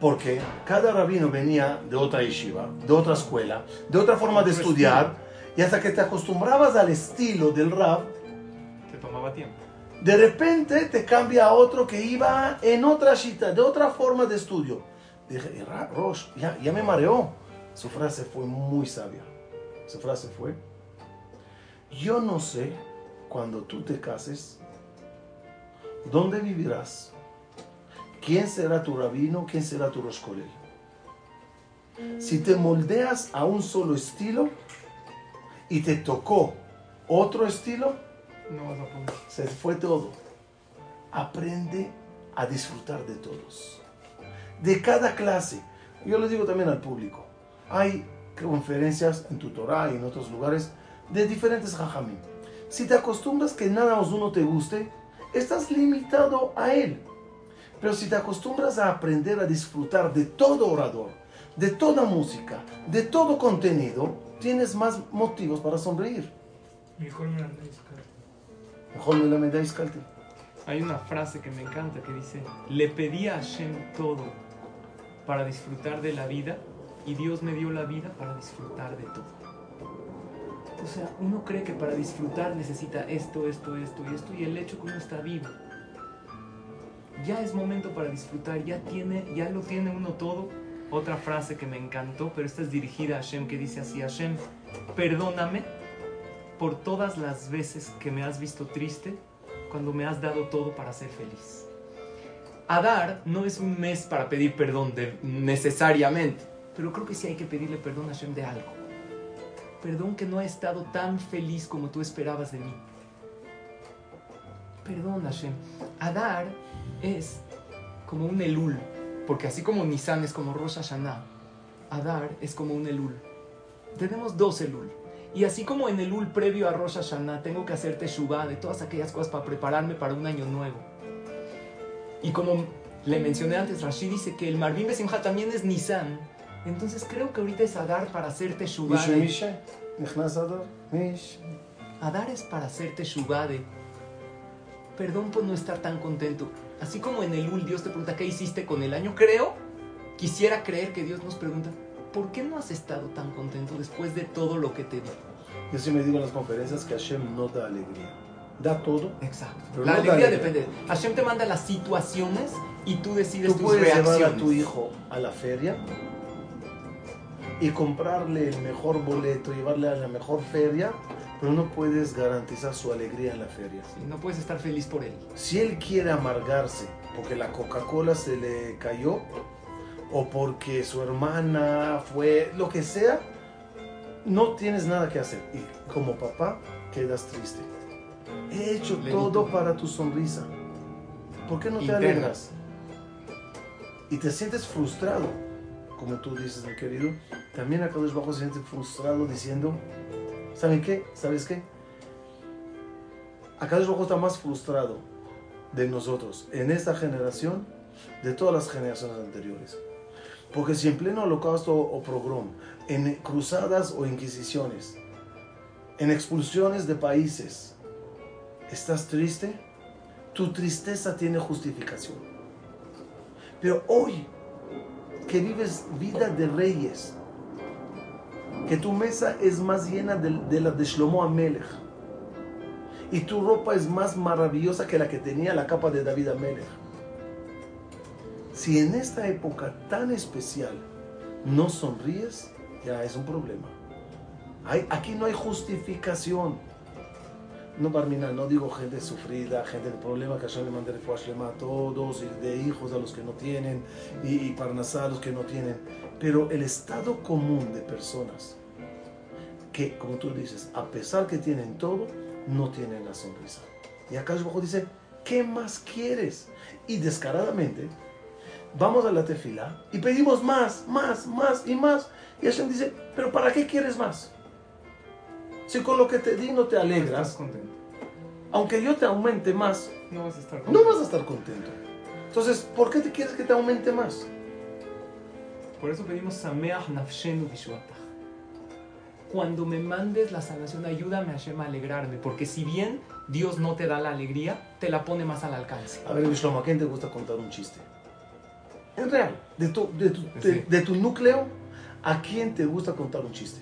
Porque cada rabino venía de otra yeshiva, de otra escuela, de otra forma de estudiar. Y hasta que te acostumbrabas al estilo del Rab, Te tomaba tiempo. de repente te cambia a otro que iba en otra shita, de otra forma de estudio. Dije, "Ra- Rosh, ya, ya me mareó. Su frase fue muy sabia. Su frase fue, yo no sé cuando tú te cases, dónde vivirás, quién será tu rabino, quién será tu Rosh Kolel. Si te moldeas a un solo estilo y te tocó otro estilo, No vas a poder. se fue todo. Aprende a disfrutar de todos. De cada clase. Yo les digo también al público. Hay conferencias en tu Torah y en otros lugares de diferentes jajamim. Si te acostumbras que nada más uno te guste, estás limitado a él. Pero si te acostumbras a aprender a disfrutar de todo orador, de toda música, de todo contenido, tienes más motivos para sonreír. Mejor me la me dais calte. Hay una frase que me encanta que dice, le pedí a Hashem todo para disfrutar de la vida y Dios me dio la vida para disfrutar de todo. O sea, uno cree que para disfrutar necesita esto, esto, esto y esto, y el hecho que uno está vivo. Ya es momento para disfrutar, ya, tiene, ya lo tiene uno todo. Otra frase que me encantó, pero esta es dirigida a Hashem, que dice así, Hashem, perdóname por todas las veces que me has visto triste cuando me has dado todo para ser feliz. Adar no es un mes para pedir perdón de- necesariamente, pero creo que sí hay que pedirle perdón a Hashem de algo. Perdón que no he estado tan feliz como tú esperabas de mí. Perdón, Hashem. Adar es como un Elul, porque así como Nisan es como Rosh Hashanah, Adar es como un Elul. Tenemos dos Elul. Y así como en Elul previo a Rosh Hashanah tengo que hacer Teshuvah de todas aquellas cosas para prepararme para un año nuevo. Y como le mencioné antes, Rashi dice que el Marvin Besimha también es Nisan. Entonces creo que ahorita es Adar para hacerte Shubá. Adar es para hacerte Shubá perdón por no estar tan contento. Así como en el UL Dios te pregunta, ¿qué hiciste con el año? Creo, quisiera creer que Dios nos pregunta, ¿por qué no has estado tan contento después de todo lo que te di? Yo siempre digo en las conferencias que Hashem no da alegría. Da todo. Exacto. Pero la no alegría, alegría, depende. Hashem te manda las situaciones y tú decides tú tus puedes llevar a tu hijo a la feria y comprarle el mejor boleto, llevarle a la mejor feria, pero no puedes garantizar su alegría en la feria. Sí, no puedes estar feliz por él. Si él quiere amargarse porque la Coca-Cola se le cayó o porque su hermana fue lo que sea, no tienes nada que hacer. Y como papá quedas triste. He hecho todo para tu sonrisa. ¿Por qué no te Interna. alegras? Y te sientes frustrado, como tú dices, mi querido. También acá los bajos se siente frustrado diciendo, ¿saben qué? ¿Sabes qué? Acá los bajos está más frustrado de nosotros en esta generación de todas las generaciones anteriores. Porque si en pleno holocausto o pogrom, en cruzadas o inquisiciones, en expulsiones de países, estás triste, tu tristeza tiene justificación. Pero hoy, que vives vida de reyes, que tu mesa es más llena de, la de Shlomo Amelech, y tu ropa es más maravillosa que la que tenía la capa de David Amelech. Si en esta época tan especial no sonríes, ya es un problema. Aquí no hay justificación. No, Barmina, no digo gente sufrida, gente de problema, que Hashem le mande a todos, y de hijos a los que no tienen, y, y parnasá a los que no tienen. Pero el estado común de personas que, como tú dices, a pesar que tienen todo, no tienen la sonrisa. Y acá abajo dice, ¿qué más quieres? Y descaradamente, vamos a la tefila y pedimos más, más, más y más. Y Hashem dice, ¿pero para qué quieres más? Si con lo que te di no te alegras, contento. aunque yo te aumente más, No vas a estar no contento. vas a estar contento. Entonces, ¿por qué te quieres que te aumente más? Por eso pedimos Sameach Nafshenu. Cuando me mandes la salvación, ayúdame Hashem a alegrarme, porque si bien Dios no te da la alegría, te la pone más al alcance. A ver, Shlomo, ¿a quién te gusta contar un chiste? En real, de tu, de tu, de tu núcleo, ¿a quién te gusta contar un chiste?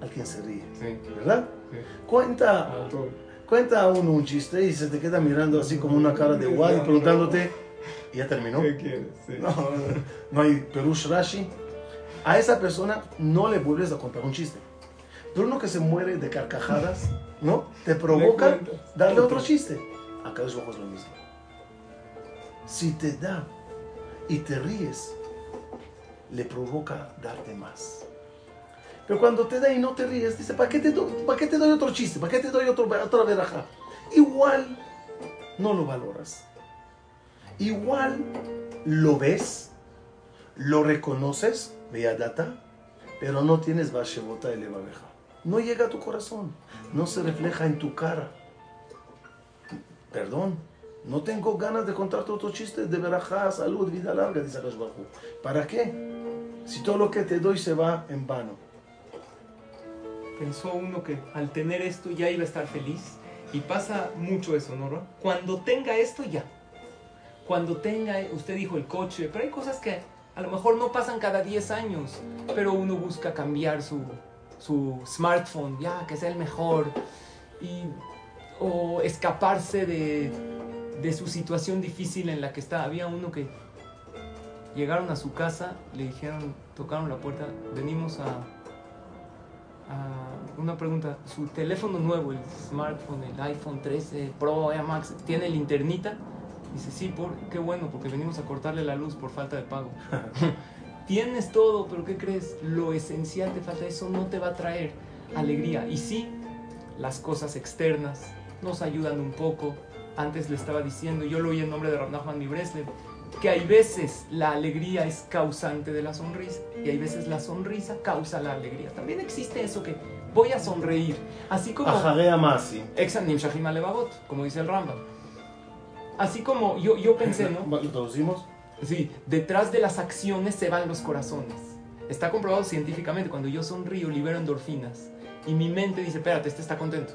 Al quien se ríe, Sí, ¿verdad? Cuenta, cuenta a uno un chiste y se te queda mirando así como una cara de guay, preguntándote, ¿y ya terminó? quieres? No, no hay Perush Rashi. A esa persona no le vuelves a contar un chiste. Pero uno que se muere de carcajadas, ¿no? Te provoca darle otro otro. chiste. Acá los ojos lo mismo. Si te da y te ríes, le provoca darte más. Pero cuando te da y no te ríes, dice, ¿para qué te, do- ¿para qué te doy otro chiste? ¿Para qué te doy otro, otra veraja? Igual no lo valoras. Igual lo ves, lo reconoces, data, pero no tienes Bashebota y Levabeja. No llega a tu corazón, no se refleja en tu cara. Perdón, no tengo ganas de contarte otro chiste de verajá, salud, vida larga, dice Baruj. ¿Para qué? Si todo lo que te doy se va en vano. Pensó uno que al tener esto ya iba a estar feliz. Y pasa mucho eso, ¿no? Ron? Cuando tenga esto, ya. Cuando tenga, usted dijo el coche, pero hay cosas que A lo mejor no pasan cada 10 años, pero uno busca cambiar su, su smartphone, ya, que sea el mejor, y, o escaparse de, de su situación difícil en la que está. Había uno que llegaron a su casa, le dijeron, tocaron la puerta, venimos a, una pregunta, su teléfono nuevo, el smartphone, el iPhone 13 Pro, Air Max, ¿tiene linternita? Dice, sí, por, qué bueno, porque venimos a cortarle la luz por falta de pago. <laughs> Tienes todo, pero ¿qué crees? Lo esencial te falta, eso no te va a traer alegría. Y sí, las cosas externas nos ayudan un poco. Antes le estaba diciendo, yo lo oí en nombre de Rav Nachman Breslev, que hay veces la alegría es causante de la sonrisa y hay veces la sonrisa causa la alegría. También existe eso que voy a sonreír, así como Ajarea Masi. Como dice el Rambam. Así como yo, yo pensé, ¿no? <laughs> ¿Lo traducimos? Sí, detrás de las acciones se van los corazones. Está comprobado científicamente, cuando yo sonrío libero endorfinas y mi mente dice, espérate, este está contento.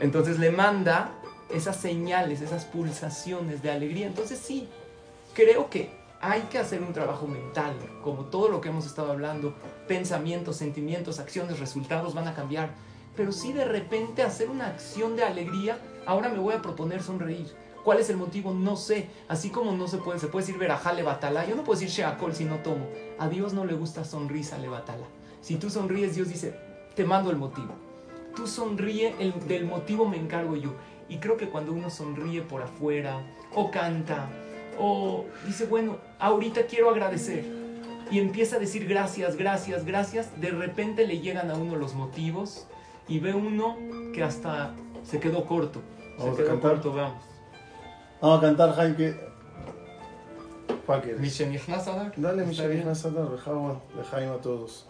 Entonces le manda esas señales, esas pulsaciones de alegría. Entonces sí, creo que hay que hacer un trabajo mental, como todo lo que hemos estado hablando, pensamientos, sentimientos, acciones, resultados van a cambiar. Pero sí de repente hacer una acción de alegría, ahora me voy a proponer sonreír. ¿Cuál es el motivo? No sé. Así como no se puede, se puede decir verajá levatala. Yo no puedo decir sheakol si no tomo. A Dios no le gusta sonrisa levatala. Si tú sonríes, Dios dice, te mando el motivo. Tú sonríe, el, del motivo me encargo yo. Y creo que cuando uno sonríe por afuera, o canta, o dice, bueno, ahorita quiero agradecer. Y empieza a decir gracias, gracias, gracias. De repente le llegan a uno los motivos y ve uno que hasta se quedó corto. Vamos a se quedó cantar. corto, veamos. Vamos a cantar, Jaime. que- ¿Cuál quieres? Dale, Está mi bien. Shabbat Sadar, Rejawan, de Jaime a todos.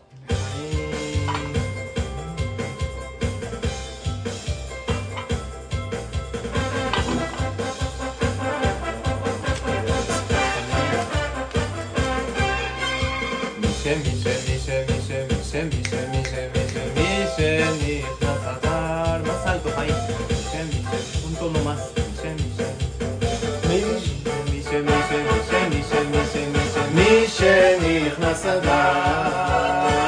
Mishe, Mishe, Mishe, Mishe, Mishe, Mishe, Mishe, Mishe, Mishe, Nichnas Adar. Más alto, Jaime. Mishe, Mishe, un tono más. Mishe, Mishe. Mishe, Mishe, Mishe, Mishe, Mishe, Mishe, Mishe, נכנס אדר.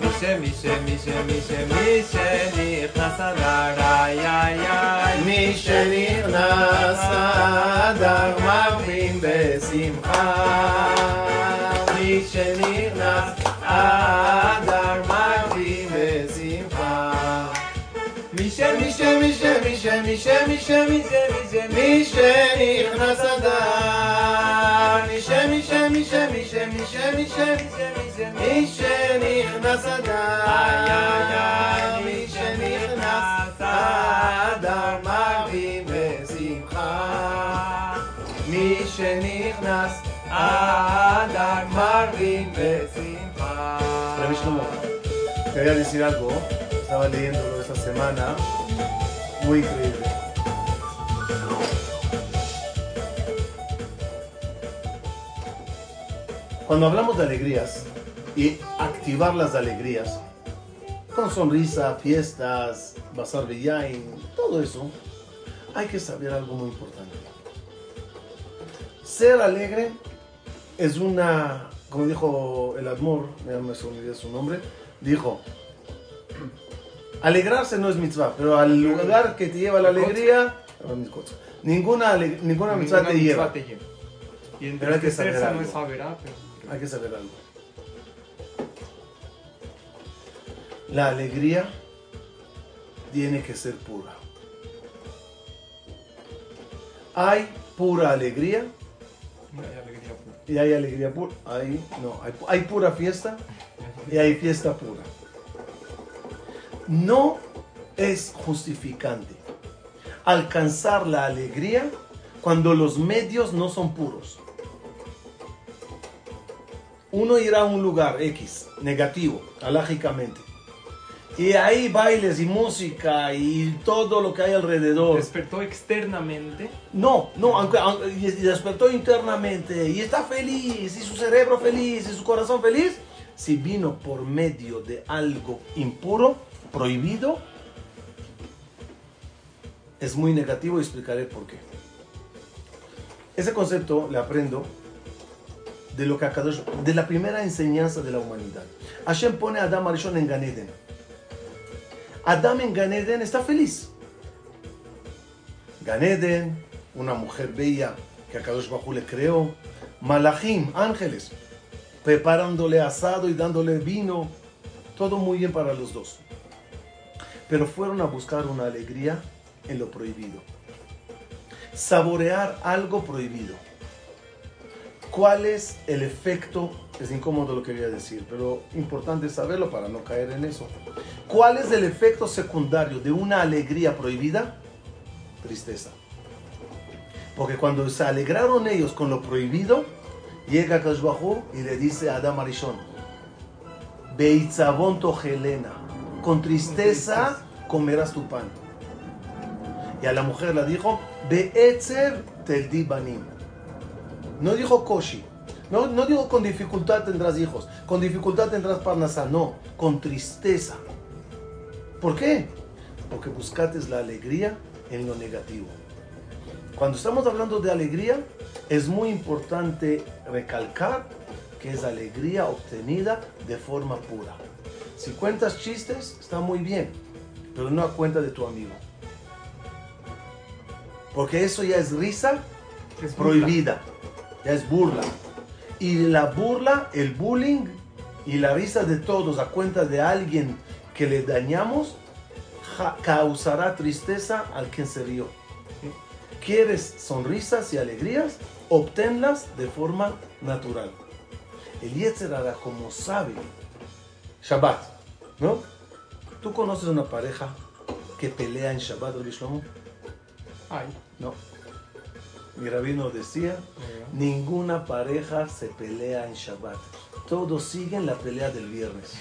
Mishe, Mishe, Mishe, Mishe, Mishe, Nichnas Adar. Ay, ay, ay. מי שנכנס אדר מרבים בשמחה. מי שנכנס אדר מרבים בשמחה. Mishe, Mishe, Mishe, Mishe, Mishe, Mishe, Mishe, Mishe, מי שנכנס אדר. מי ש- מי ש- מי ש- מי ש- מי ש- מי ש- מי שנכנס אדר. מי שנכנס אדר מרבים בשמחה. מי שנכנס אדר Quería decir algo, estaba leyéndolo esta semana, muy increíble. Cuando hablamos de alegrías y activar las alegrías, con sonrisa, fiestas, bazar villain, todo eso, hay que saber algo muy importante. Ser alegre es una, como dijo el Admor, ya me olvidé su nombre, dijo, alegrarse no es mitzvah, pero al lugar que te lleva la alegría, ninguna, ninguna mitzvah te lleva. te lleva. Y Pero hay que saber no algo. es ah, pero... Hay que saber algo. La alegría tiene que ser pura. Hay pura alegría No hay alegría pura. Y hay alegría pura. Hay, no, hay, hay pura fiesta y hay fiesta pura. No es justificante alcanzar la alegría cuando los medios no son puros. Uno irá a un lugar X, negativo, alágicamente. Y ahí bailes y música y todo lo que hay alrededor. Despertó externamente. No, no, aunque, aunque- despertó internamente y está feliz, y su cerebro feliz, y su corazón feliz, si vino por medio de algo impuro, prohibido, es muy negativo y explicaré por qué. Ese concepto le aprendo de lo que Akadosh, de la primera enseñanza de la humanidad. Hashem pone a Adam Arishon en Ganeden. Adam en Ganeden está feliz. Ganeden, una mujer bella que Akadosh Bajú le creó. Malachim, ángeles, preparándole asado y dándole vino. Todo muy bien para los dos. Pero fueron a buscar una alegría en lo prohibido. Saborear algo prohibido. ¿Cuál es el efecto? Es incómodo lo que voy a decir, pero importante saberlo para no caer en eso. ¿Cuál es el efecto secundario de una alegría prohibida? Tristeza. Porque cuando se alegraron ellos con lo prohibido, llega Kashbahu y le dice a Adam Arishon, Beitzabon togelena, con tristeza comerás tu pan. Y a la mujer le dijo, Beetzer teldi banim. No dijo koshi. No, no digo con dificultad tendrás hijos, con dificultad tendrás parnasa, no, con tristeza. ¿Por qué? Porque buscates la alegría en lo negativo. Cuando estamos hablando de alegría, es muy importante recalcar que es alegría obtenida de forma pura. Si cuentas chistes, está muy bien, pero no a cuenta de tu amigo. Porque eso ya es risa Es prohibida, ya es burla. Y la burla, el bullying y la risa de todos a cuenta de alguien que le dañamos, ja- causará tristeza al quien se rió. ¿Quieres sonrisas y alegrías? Obténlas de forma natural. El Yetzer Hara, como sabe, Shabbat, ¿no? ¿Tú conoces una pareja que pelea en Shabbat, Rabbi Shlomo? Ay, No. Mi rabino decía, ninguna pareja se pelea en Shabbat. Todos siguen la pelea del viernes.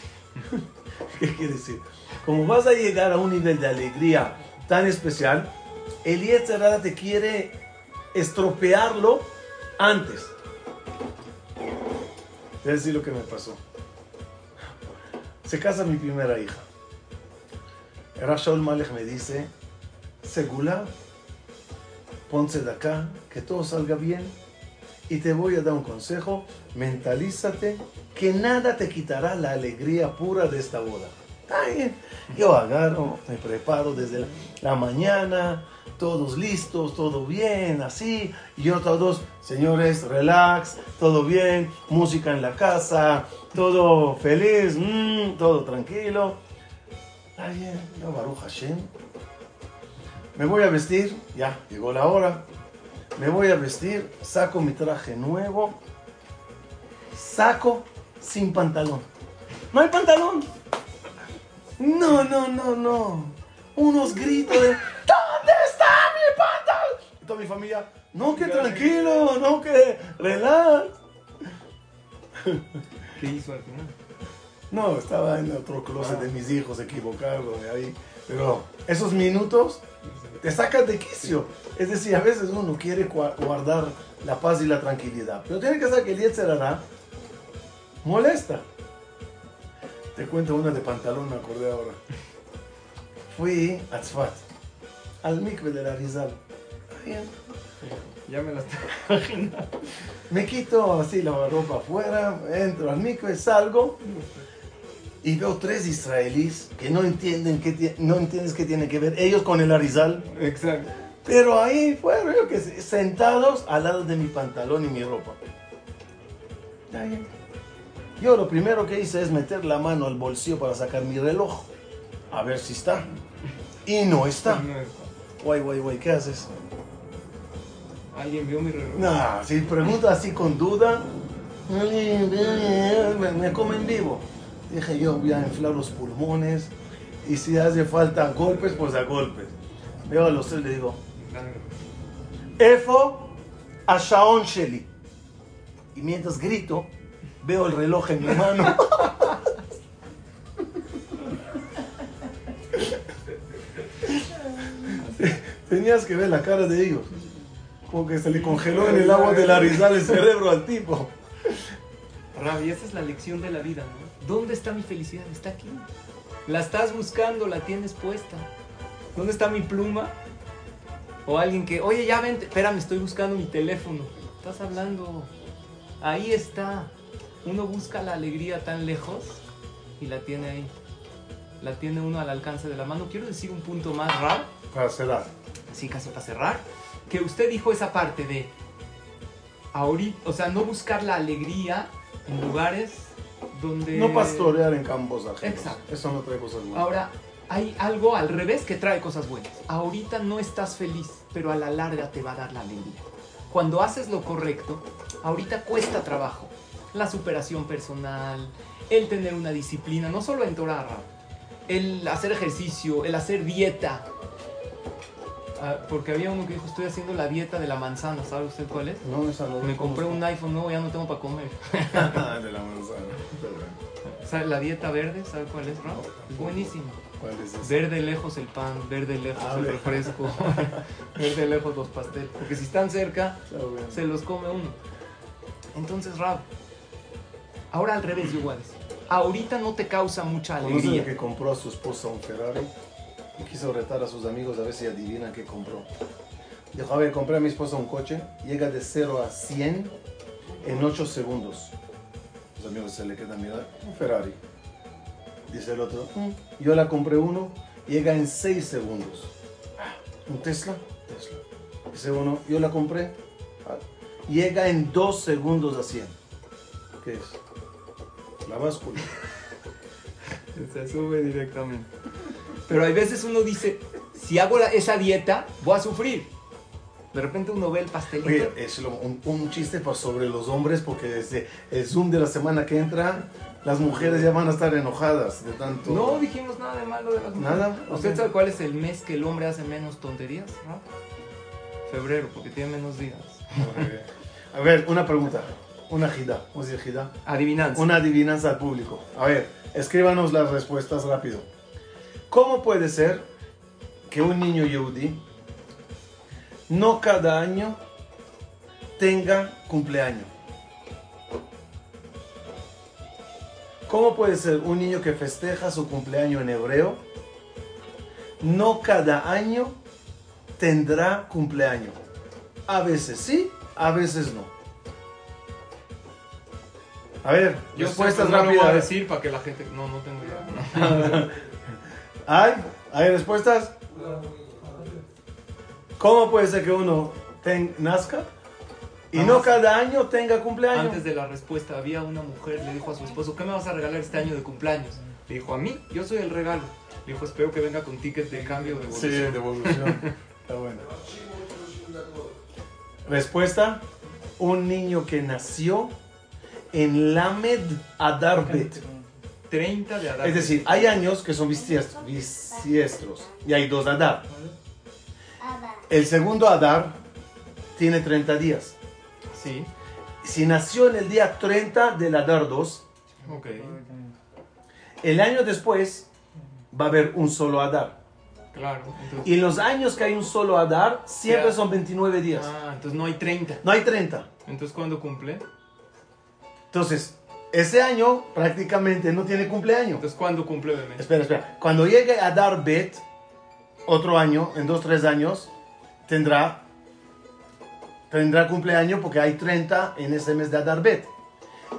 <laughs> ¿Qué quiere decir? Como vas a llegar a un nivel de alegría tan especial, el Yetzer Hara te quiere estropearlo antes. Voy a decir lo que me pasó. Se casa mi primera hija. Era Shaul Malek me dice, Segula, ponse de acá, que todo salga bien. Y te voy a dar un consejo, mentalízate que nada te quitará la alegría pura de esta boda. Bien. Yo agarro, me preparo desde la, mañana, todos listos, todo bien, así. Y yo todos, señores, relax, todo bien, música en la casa, todo feliz, mm, todo tranquilo. Está bien, yo Baruch Hashem. Me voy a vestir, ya, llegó la hora. Me voy a vestir, saco mi traje nuevo, saco sin pantalón. No hay pantalón. No, no, no, no. Unos gritos de ¿Dónde está mi pantalón? Y toda mi familia, no que tranquilo, no que relax. ¿qué hizo al final? No, estaba en otro closet de mis hijos, equivocado de ahí. Pero esos minutos te sacan de quicio. Es decir, a veces uno quiere gua- guardar la paz y la tranquilidad. Pero tiene que saber que el Yetzer Hara molesta. Te cuento una de pantalón, me acordé ahora. Fui a Tzfat, al mikve de la Rizal. Ya me la estoy imaginando. Me quito así la ropa afuera, entro al mikve, salgo y veo tres israelíes que no entienden qué, no entiendes qué tiene que ver ellos con el Arizal. Exacto. Pero ahí fueron yo que sé, sentados al lado de mi pantalón y mi ropa. Yo lo primero que hice es meter la mano al bolsillo para sacar mi reloj. A ver si está. Y no está. Guay, guay, guay, ¿qué haces? Alguien vio mi reloj. No, si preguntas así con duda, me comen vivo. Dije yo, voy a inflar los pulmones y si hace falta golpes, pues a golpes. Veo a los tres y le digo, Efo a Shaon Sheli. Y mientras grito, veo el reloj en mi mano. <laughs> Tenías que ver la cara de ellos. Como que se le congeló en el agua de la risa el cerebro al tipo. Rabi, esa es la lección de la vida, ¿no? ¿Dónde está mi felicidad? Está aquí. La estás buscando, la tienes puesta. ¿Dónde está mi pluma? O alguien que, oye, ya vente, espérame, estoy buscando mi teléfono. Estás hablando. Ahí está. Uno busca la alegría tan lejos y la tiene ahí. La tiene uno al alcance de la mano. Quiero decir un punto más raro, Para cerrar. así casi para cerrar, que usted dijo esa parte de ahorita, o sea, no buscar la alegría en lugares donde No pastorear en campos ajenos. Exacto. Eso no trae cosas buenas. Ahora, hay algo al revés que trae cosas buenas. Ahorita no estás feliz, pero a la larga te va a dar la alegría. Cuando haces lo correcto, ahorita cuesta trabajo. La superación personal, el tener una disciplina, no solo en Torah, el hacer ejercicio, el hacer dieta. Ah, porque había uno que dijo, estoy haciendo la dieta de la manzana, ¿sabe usted cuál es? No, esa no. Me compré un iPhone nuevo, ya no tengo para comer. <laughs> de la manzana. Pero bueno, ¿Sabe la dieta verde? ¿Sabe cuál es, Rab? Es buenísima. ¿Cuál es ese? Verde lejos el pan, verde lejos Ah, el refresco, <laughs> verde lejos los pasteles. Porque si están cerca, bueno. se los come uno. Entonces, Rab, ahora al revés, yo voy a decir. Ahorita no te causa mucha ¿Conocen el alegría. que compró a su esposa un Ferrari? Y quiso retar a sus amigos a ver si adivinan qué compró. Dijo, a ver, compré a mi esposa un coche, llega de 0 a 100 en 8 segundos. Los amigos se le quedan mirando, un Ferrari. Dice el otro, "Mm, yo la compré uno, llega en 6 segundos. "Ah, ¿Un Tesla? Tesla. Dice uno, yo la compré, "Ah, llega en 2 segundos a 100. ¿Qué es? La báscula. <laughs> Se sube directamente. Pero hay veces uno dice, si hago la- esa dieta, voy a sufrir. De repente uno ve el pastelito. Oye, es un, un chiste sobre los hombres, porque desde el Zoom de la semana que entra, las mujeres ya van a estar enojadas de tanto. no dijimos nada de malo de las mujeres. Nada, ¿Usted sabe cuál es el mes que el hombre hace menos tonterías? Febrero, porque tiene menos días. A ver, una pregunta. Una gida. ¿Cómo se? Adivinanza. Una adivinanza al público. A ver, escríbanos las respuestas rápido. ¿Cómo puede ser que un niño yehudi no cada año tenga cumpleaños? ¿Cómo puede ser un niño que festeja su cumpleaños en hebreo no cada año tendrá cumpleaños? A veces sí, a veces no. A ver, Yo respuestas pero no voy a rápidas. decir para que la gente... No, no tengo idea. <laughs> ¿Hay? ¿Hay respuestas? ¿Cómo puede ser que uno ten- nazca y no Vamos. cada año tenga cumpleaños? Antes de la respuesta, había una mujer, le dijo a su esposo, ¿qué me vas a regalar este año de cumpleaños? Le dijo, a mí, yo soy el regalo. Le dijo, espero que venga con ticket de cambio de Sí, devolución. devolución. Está bueno. Respuesta: un niño que nació en Lamed Adar Bet. 30 de Adar. Es decir, hay años que son bisiestros, bisiestros y hay dos Adar. El segundo Adar tiene 30 días. Sí, Si nació en el día 30 del Adar 2, ok. el año después va a haber un solo Adar. Claro. Entonces, Y en los años que hay un solo Adar, siempre Ya. son 29 días. ah, entonces no hay 30. No hay 30. Entonces, ¿cuándo cumple? Entonces, ese año prácticamente no tiene cumpleaños. Entonces, ¿cuándo cumple bebé? Espera, espera. Cuando llegue a dar Bet, otro año, en dos, tres años, tendrá, tendrá cumpleaños porque hay 30 en ese mes de Adar Bet.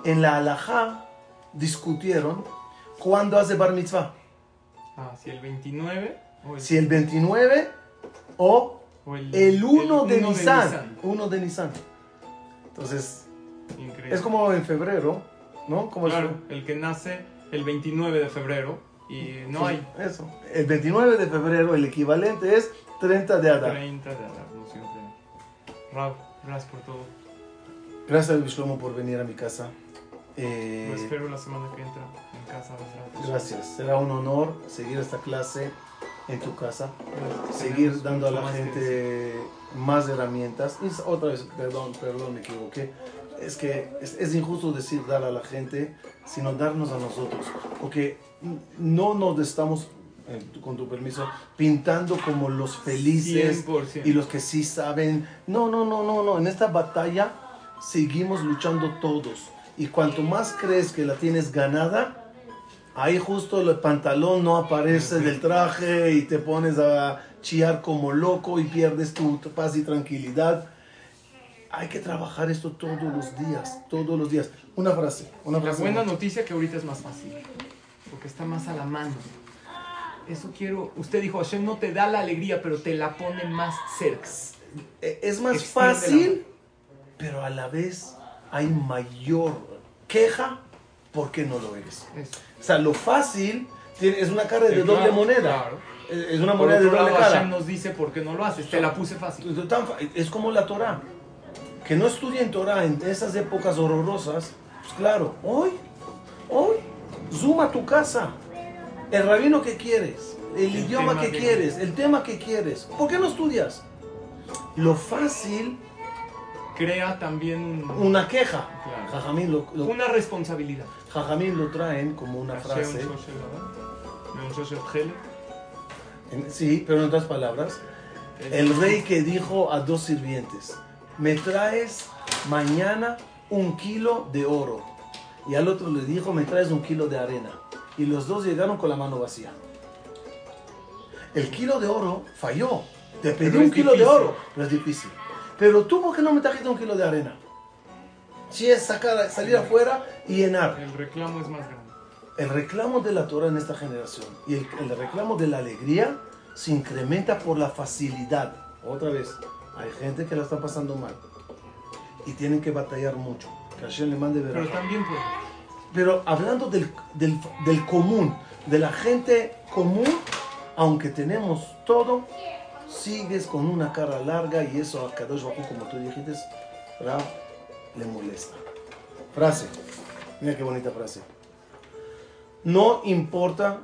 En la Alajá discutieron cuándo hace Bar Mitzvah. Ah, si el 29 o el, Si el 29 o o el, el 1 de, Nisan. 1 de Nisan. Entonces, Increíble. es como en febrero, ¿no? Como Claro, el que nace el 29 de febrero y no hay Eso. El 29 de febrero, el equivalente es 30 de Adar. 30 de Adar, no siempre. Rab, gracias por todo. Gracias a Shlomo por venir a mi casa. Eh, Lo espero la semana que entra en casa. Gracias. Será un honor seguir esta clase en tu casa. Gracias. Seguir dando a la gente más herramientas. Y otra vez, perdón, perdón, me equivoqué. Es que es, es injusto decir dar a la gente, sino darnos a nosotros. Porque no nos estamos, eh, con tu permiso, pintando como los felices 100%. y los que sí saben. No, no, no, no, no. En esta batalla seguimos luchando todos. Y cuanto más crees que la tienes ganada, ahí justo el pantalón no aparece del traje y te pones a chillar como loco y pierdes tu paz y tranquilidad. Hay que trabajar esto todos los días, todos los días. Una frase, una La frase. buena noticia que ahorita es más fácil, porque está más a la mano. Eso quiero. Usted dijo, Hashem no te da la alegría, pero te la pone más cerca. Eh, Es más Extiende fácil, pero a la vez hay mayor queja porque no lo eres. Eso. O sea, lo fácil tiene- es una cara de doble claro, moneda. claro. Es una Por moneda de doble lado, cara. Hashem nos dice por qué no lo haces. Te la puse fácil. Es como la Torah. Que no estudien Torah en esas épocas horrorosas. Pues claro, hoy, hoy, zoom tu casa. El rabino que quieres, el, El idioma que que- quieres, el tema que quieres. ¿Por qué no estudias? Lo fácil, Crea también un- una queja. Claro. Jajamín lo, lo- una responsabilidad. Jajamín lo traen como una frase. En- sí, pero en otras palabras, El rey que dijo a dos sirvientes, me traes mañana un kilo de oro. Y al otro le dijo, me traes un kilo de arena. Y los dos llegaron con la mano vacía. El kilo de oro falló. Te pedí un kilo de oro, pero es difícil. Pero tú, ¿por qué no me trajiste un kilo de arena? Si es sacar, salir afuera y llenar. El reclamo es más grande. El reclamo de la Torah en esta generación y el, el reclamo de la alegría se incrementa por la facilidad. Otra vez, hay gente que la está pasando mal y tienen que batallar mucho. Que Hashem le mande Pero verajá. también puede. Pero hablando del, del, del común, de la gente común, aunque tenemos todo, sigues con una cara larga y eso a Kadosh Hu, como tú dijiste, Rab, le molesta. Frase, mira qué bonita frase. No importa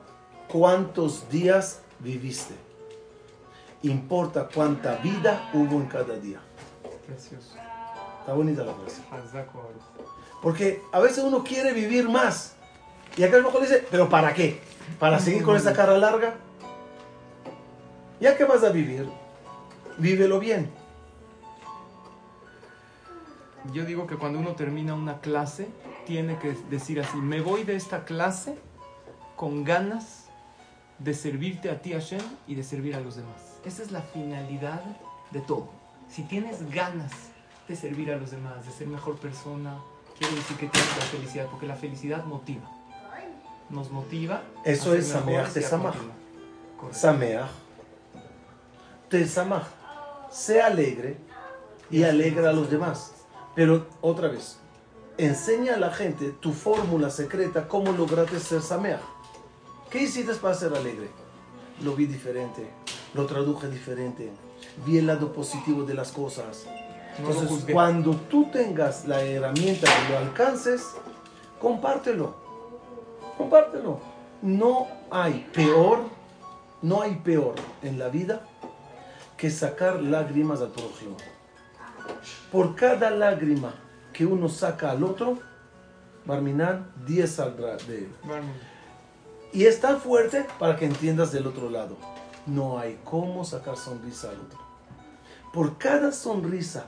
cuántos días viviste, importa cuánta vida hubo en cada día. Precioso. Está bonita la frase. Baruch. Porque a veces uno quiere vivir más. Y acá el mejor dice, ¿pero para qué? ¿Para seguir con esa cara larga? Ya que vas a vivir, vívelo bien. Yo digo que cuando uno termina una clase, tiene que decir así, me voy de esta clase con ganas de servirte a ti, Hashem, y de servir a los demás. Esa es la finalidad de todo. Si tienes ganas de servir a los demás, de ser mejor persona, quiere decir que tienes la felicidad, porque la felicidad motiva. Nos motiva. Eso es Sameach Tesamach. Sameach, te samaj. Sé alegre y alegra a los demás. Pero otra vez, enseña a la gente tu fórmula secreta, cómo lograste ser Sameach. ¿Qué hiciste para ser alegre? Lo vi diferente, lo traduje diferente, vi el lado positivo de las cosas. No Entonces, juzgué. cuando tú tengas la herramienta y lo alcances, compártelo. Compártelo. No hay peor, no hay peor en la vida que sacar lágrimas al prójimo. Por cada lágrima que uno saca al otro, Barminan, 10 saldrá de él. Y es tan fuerte para que entiendas del otro lado. No hay cómo sacar sonrisa al otro. Por cada sonrisa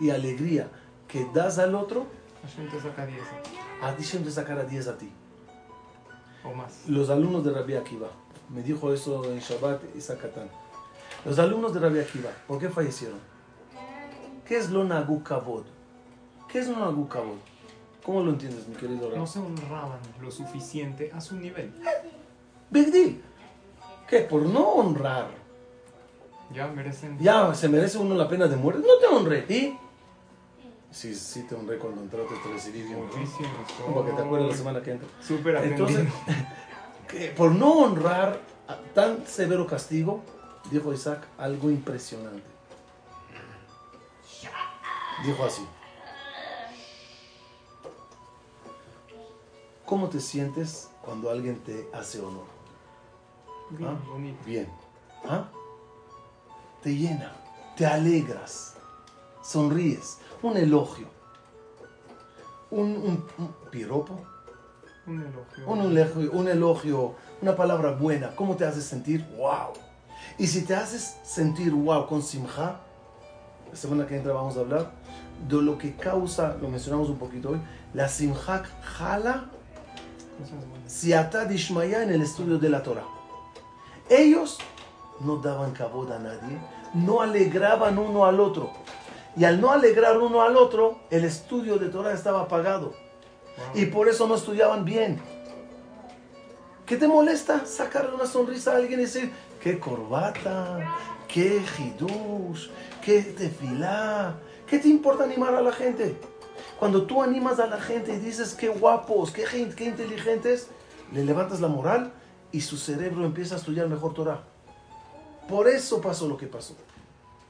y alegría que das al otro, Hashem te saca 10 a ti siempre sacar a 10 a ti. o más. Los alumnos de Rabbi Akiva, me dijo eso en Shabbat y Zakatán. Los alumnos de Rabbi Akiva, ¿por qué fallecieron? ¿Qué es lo Nagu Kavod? ¿Qué es lo Nagu Kavod? ¿Cómo lo entiendes, mi querido Rabbi? No se honraban lo suficiente a su nivel. Big deal. ¿Qué? Por no honrar. Ya merecen. Ya se merece uno la pena de muerte. No te honré. ¿Y? Sí, sí te honré cuando entraste, te recibí bien. ¿no? Muchísimo. Como que te acuerdas la semana que entra. Súper Entonces, <laughs> que por no honrar a tan severo castigo, dijo Isaac algo impresionante. Dijo así. ¿Cómo te sientes cuando alguien te hace honor? Bien, ¿Ah? bonito. Bien. ¿Ah? Te llena, te alegras, sonríes, un elogio, un, un- un piropo, Un elogio. un elogio, un elogio, una palabra buena, ¿cómo te hace sentir? ¡Wow! Y si te haces sentir wow con simja, la semana que entra vamos a hablar de lo que causa, lo mencionamos un poquito hoy, la simja jala. Siata Dishmaya en el estudio de la Torah. Ellos no daban cabod a nadie, no alegraban uno al otro. Y al no alegrar uno al otro, el estudio de Torah estaba apagado. Y por eso no estudiaban bien. ¿Qué te molesta sacarle una sonrisa a alguien y decir, qué corbata, qué hidush, qué tefilá? ¿Qué te importa animar a la gente? Cuando tú animas a la gente y dices, qué guapos, qué, qué inteligentes, le levantas la moral y su cerebro empieza a estudiar mejor Torah. Por eso pasó lo que pasó.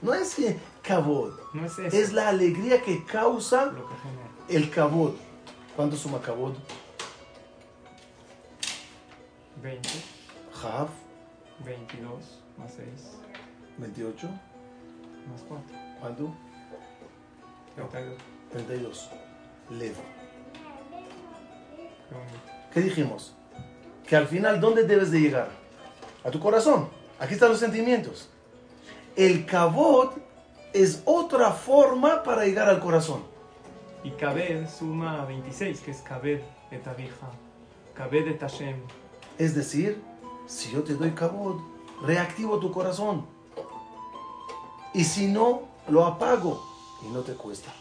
No es que cabod, No es eso. es la alegría que causa lo que el cabod. ¿Cuánto suma cabod? 20, Hav, 22, más 6, 28. más 4. ¿Cuánto? 32. 32. Lev. ¿Qué dijimos? Que al final, ¿dónde debes de llegar? A tu corazón. Aquí están los sentimientos. El cabot es otra forma para llegar al corazón. Y Kabed suma 26, que es Kabed et Avija. Kabed et Hashem. Es decir, si yo te doy cabot, reactivo tu corazón. Y si no, lo apago. Y no te cuesta.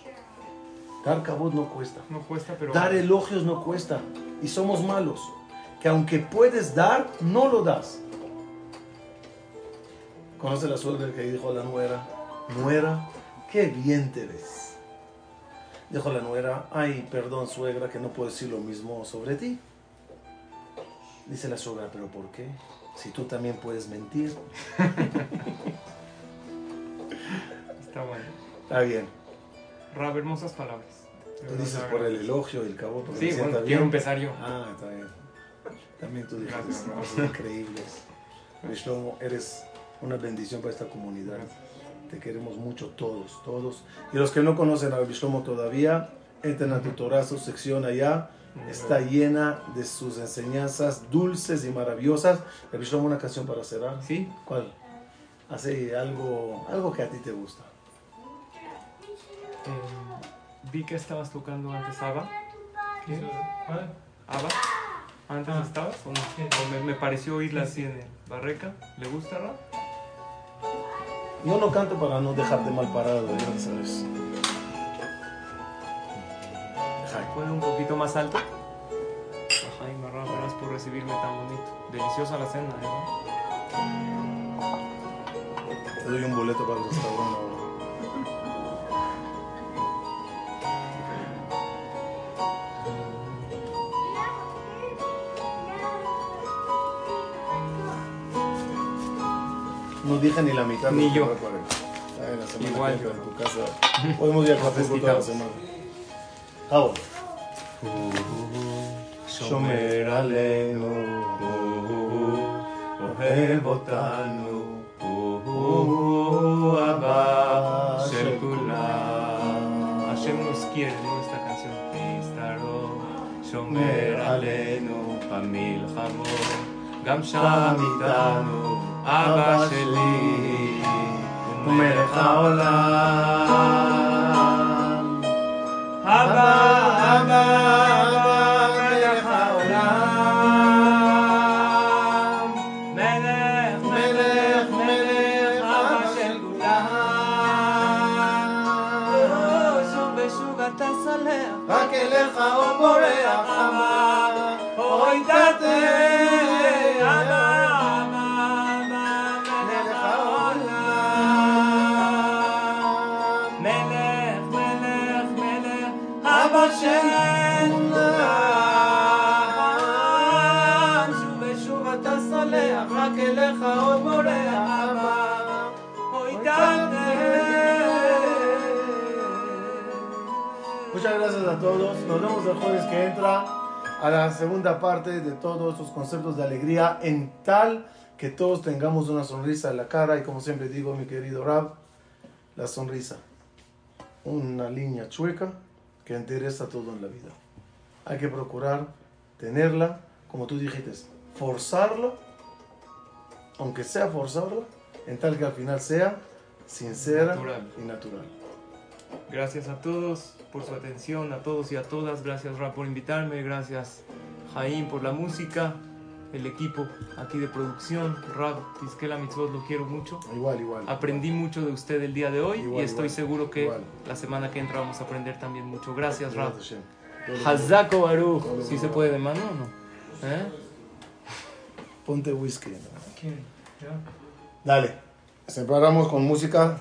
Dar cabot no cuesta. No cuesta, pero. Dar elogios no cuesta. Y somos malos. Que aunque puedes dar, no lo das. ¿Conoce la suegra que dijo la nuera? Nuera, qué bien te ves. Dijo la nuera, ay, perdón suegra que no puedo decir lo mismo sobre ti. Dice la suegra, pero ¿por qué? Si tú también puedes mentir. <laughs> Está bueno. Está bien. Rab, hermosas palabras. Tú dices por el elogio y el cabo. porque Sí, bueno, bien. quiero empezar yo. Ah, está bien. También tú dijiste Gracias, Raúl. cosas increíbles. Shlomo, eres una bendición para esta comunidad. Te queremos mucho todos, todos. Y los que no conocen a Rabbi Shlomo todavía, entren a tu Torah, su sección allá. Está llena de sus enseñanzas dulces y maravillosas. Rabbi Shlomo, una canción para cerrar. ¿Sí? ¿Cuál? Hace algo, algo que a ti te gusta. Eh, vi que estabas tocando antes ABBA. ¿Qué? ¿Cuál? ¿ABBA? ¿Antes Ah. estabas? ¿O no? O me, me pareció oírla así en el Barreca. ¿Le gusta, Rab? Yo no canto para no dejarte mal parado, ya sabes. ¿Puede un poquito más alto? Ajá, y gracias por recibirme tan bonito. Deliciosa la cena, ¿eh? Te doy un boleto para el restaurante No dije ni la mitad. Ni de lo que yo. voy a poner. Ay, la semana Igual que yo. entra en tu casa. Podemos ir a Acapulco toda la semana. Javo. שומר עלינו, אוהב אותנו, הוא הבא של כולם. Hashem nos quiere, ¿no? Esta canción. Pistaro, שומר עלינו במלחמות, גם שם איתנו, אבא שלי, הוא מלך העולם. אבא, אבא, el jueves que entra a la segunda parte de todos estos conceptos de alegría en tal que todos tengamos una sonrisa en la cara y como siempre digo mi querido Rab, la sonrisa, una línea chueca que endereza todo en la vida. Hay que procurar tenerla, como tú dijiste, forzarlo, aunque sea forzarlo, en tal que al final sea sincera Natural. y natural. Gracias a todos por su atención, a todos y a todas. Gracias Ra por invitarme, gracias Jaim por la música. el equipo aquí de producción. Rab, Tizkela Mitzvot, lo quiero mucho. Igual, igual. Aprendí mucho de usted el día de hoy Igual, y estoy igual. seguro que Igual. la semana que entra vamos a aprender también mucho. Gracias, lo- Hazako Baruch. ¿Sí se puede de mano o no? ¿Eh? Ponte whisky. ¿no? Dale. Separamos con música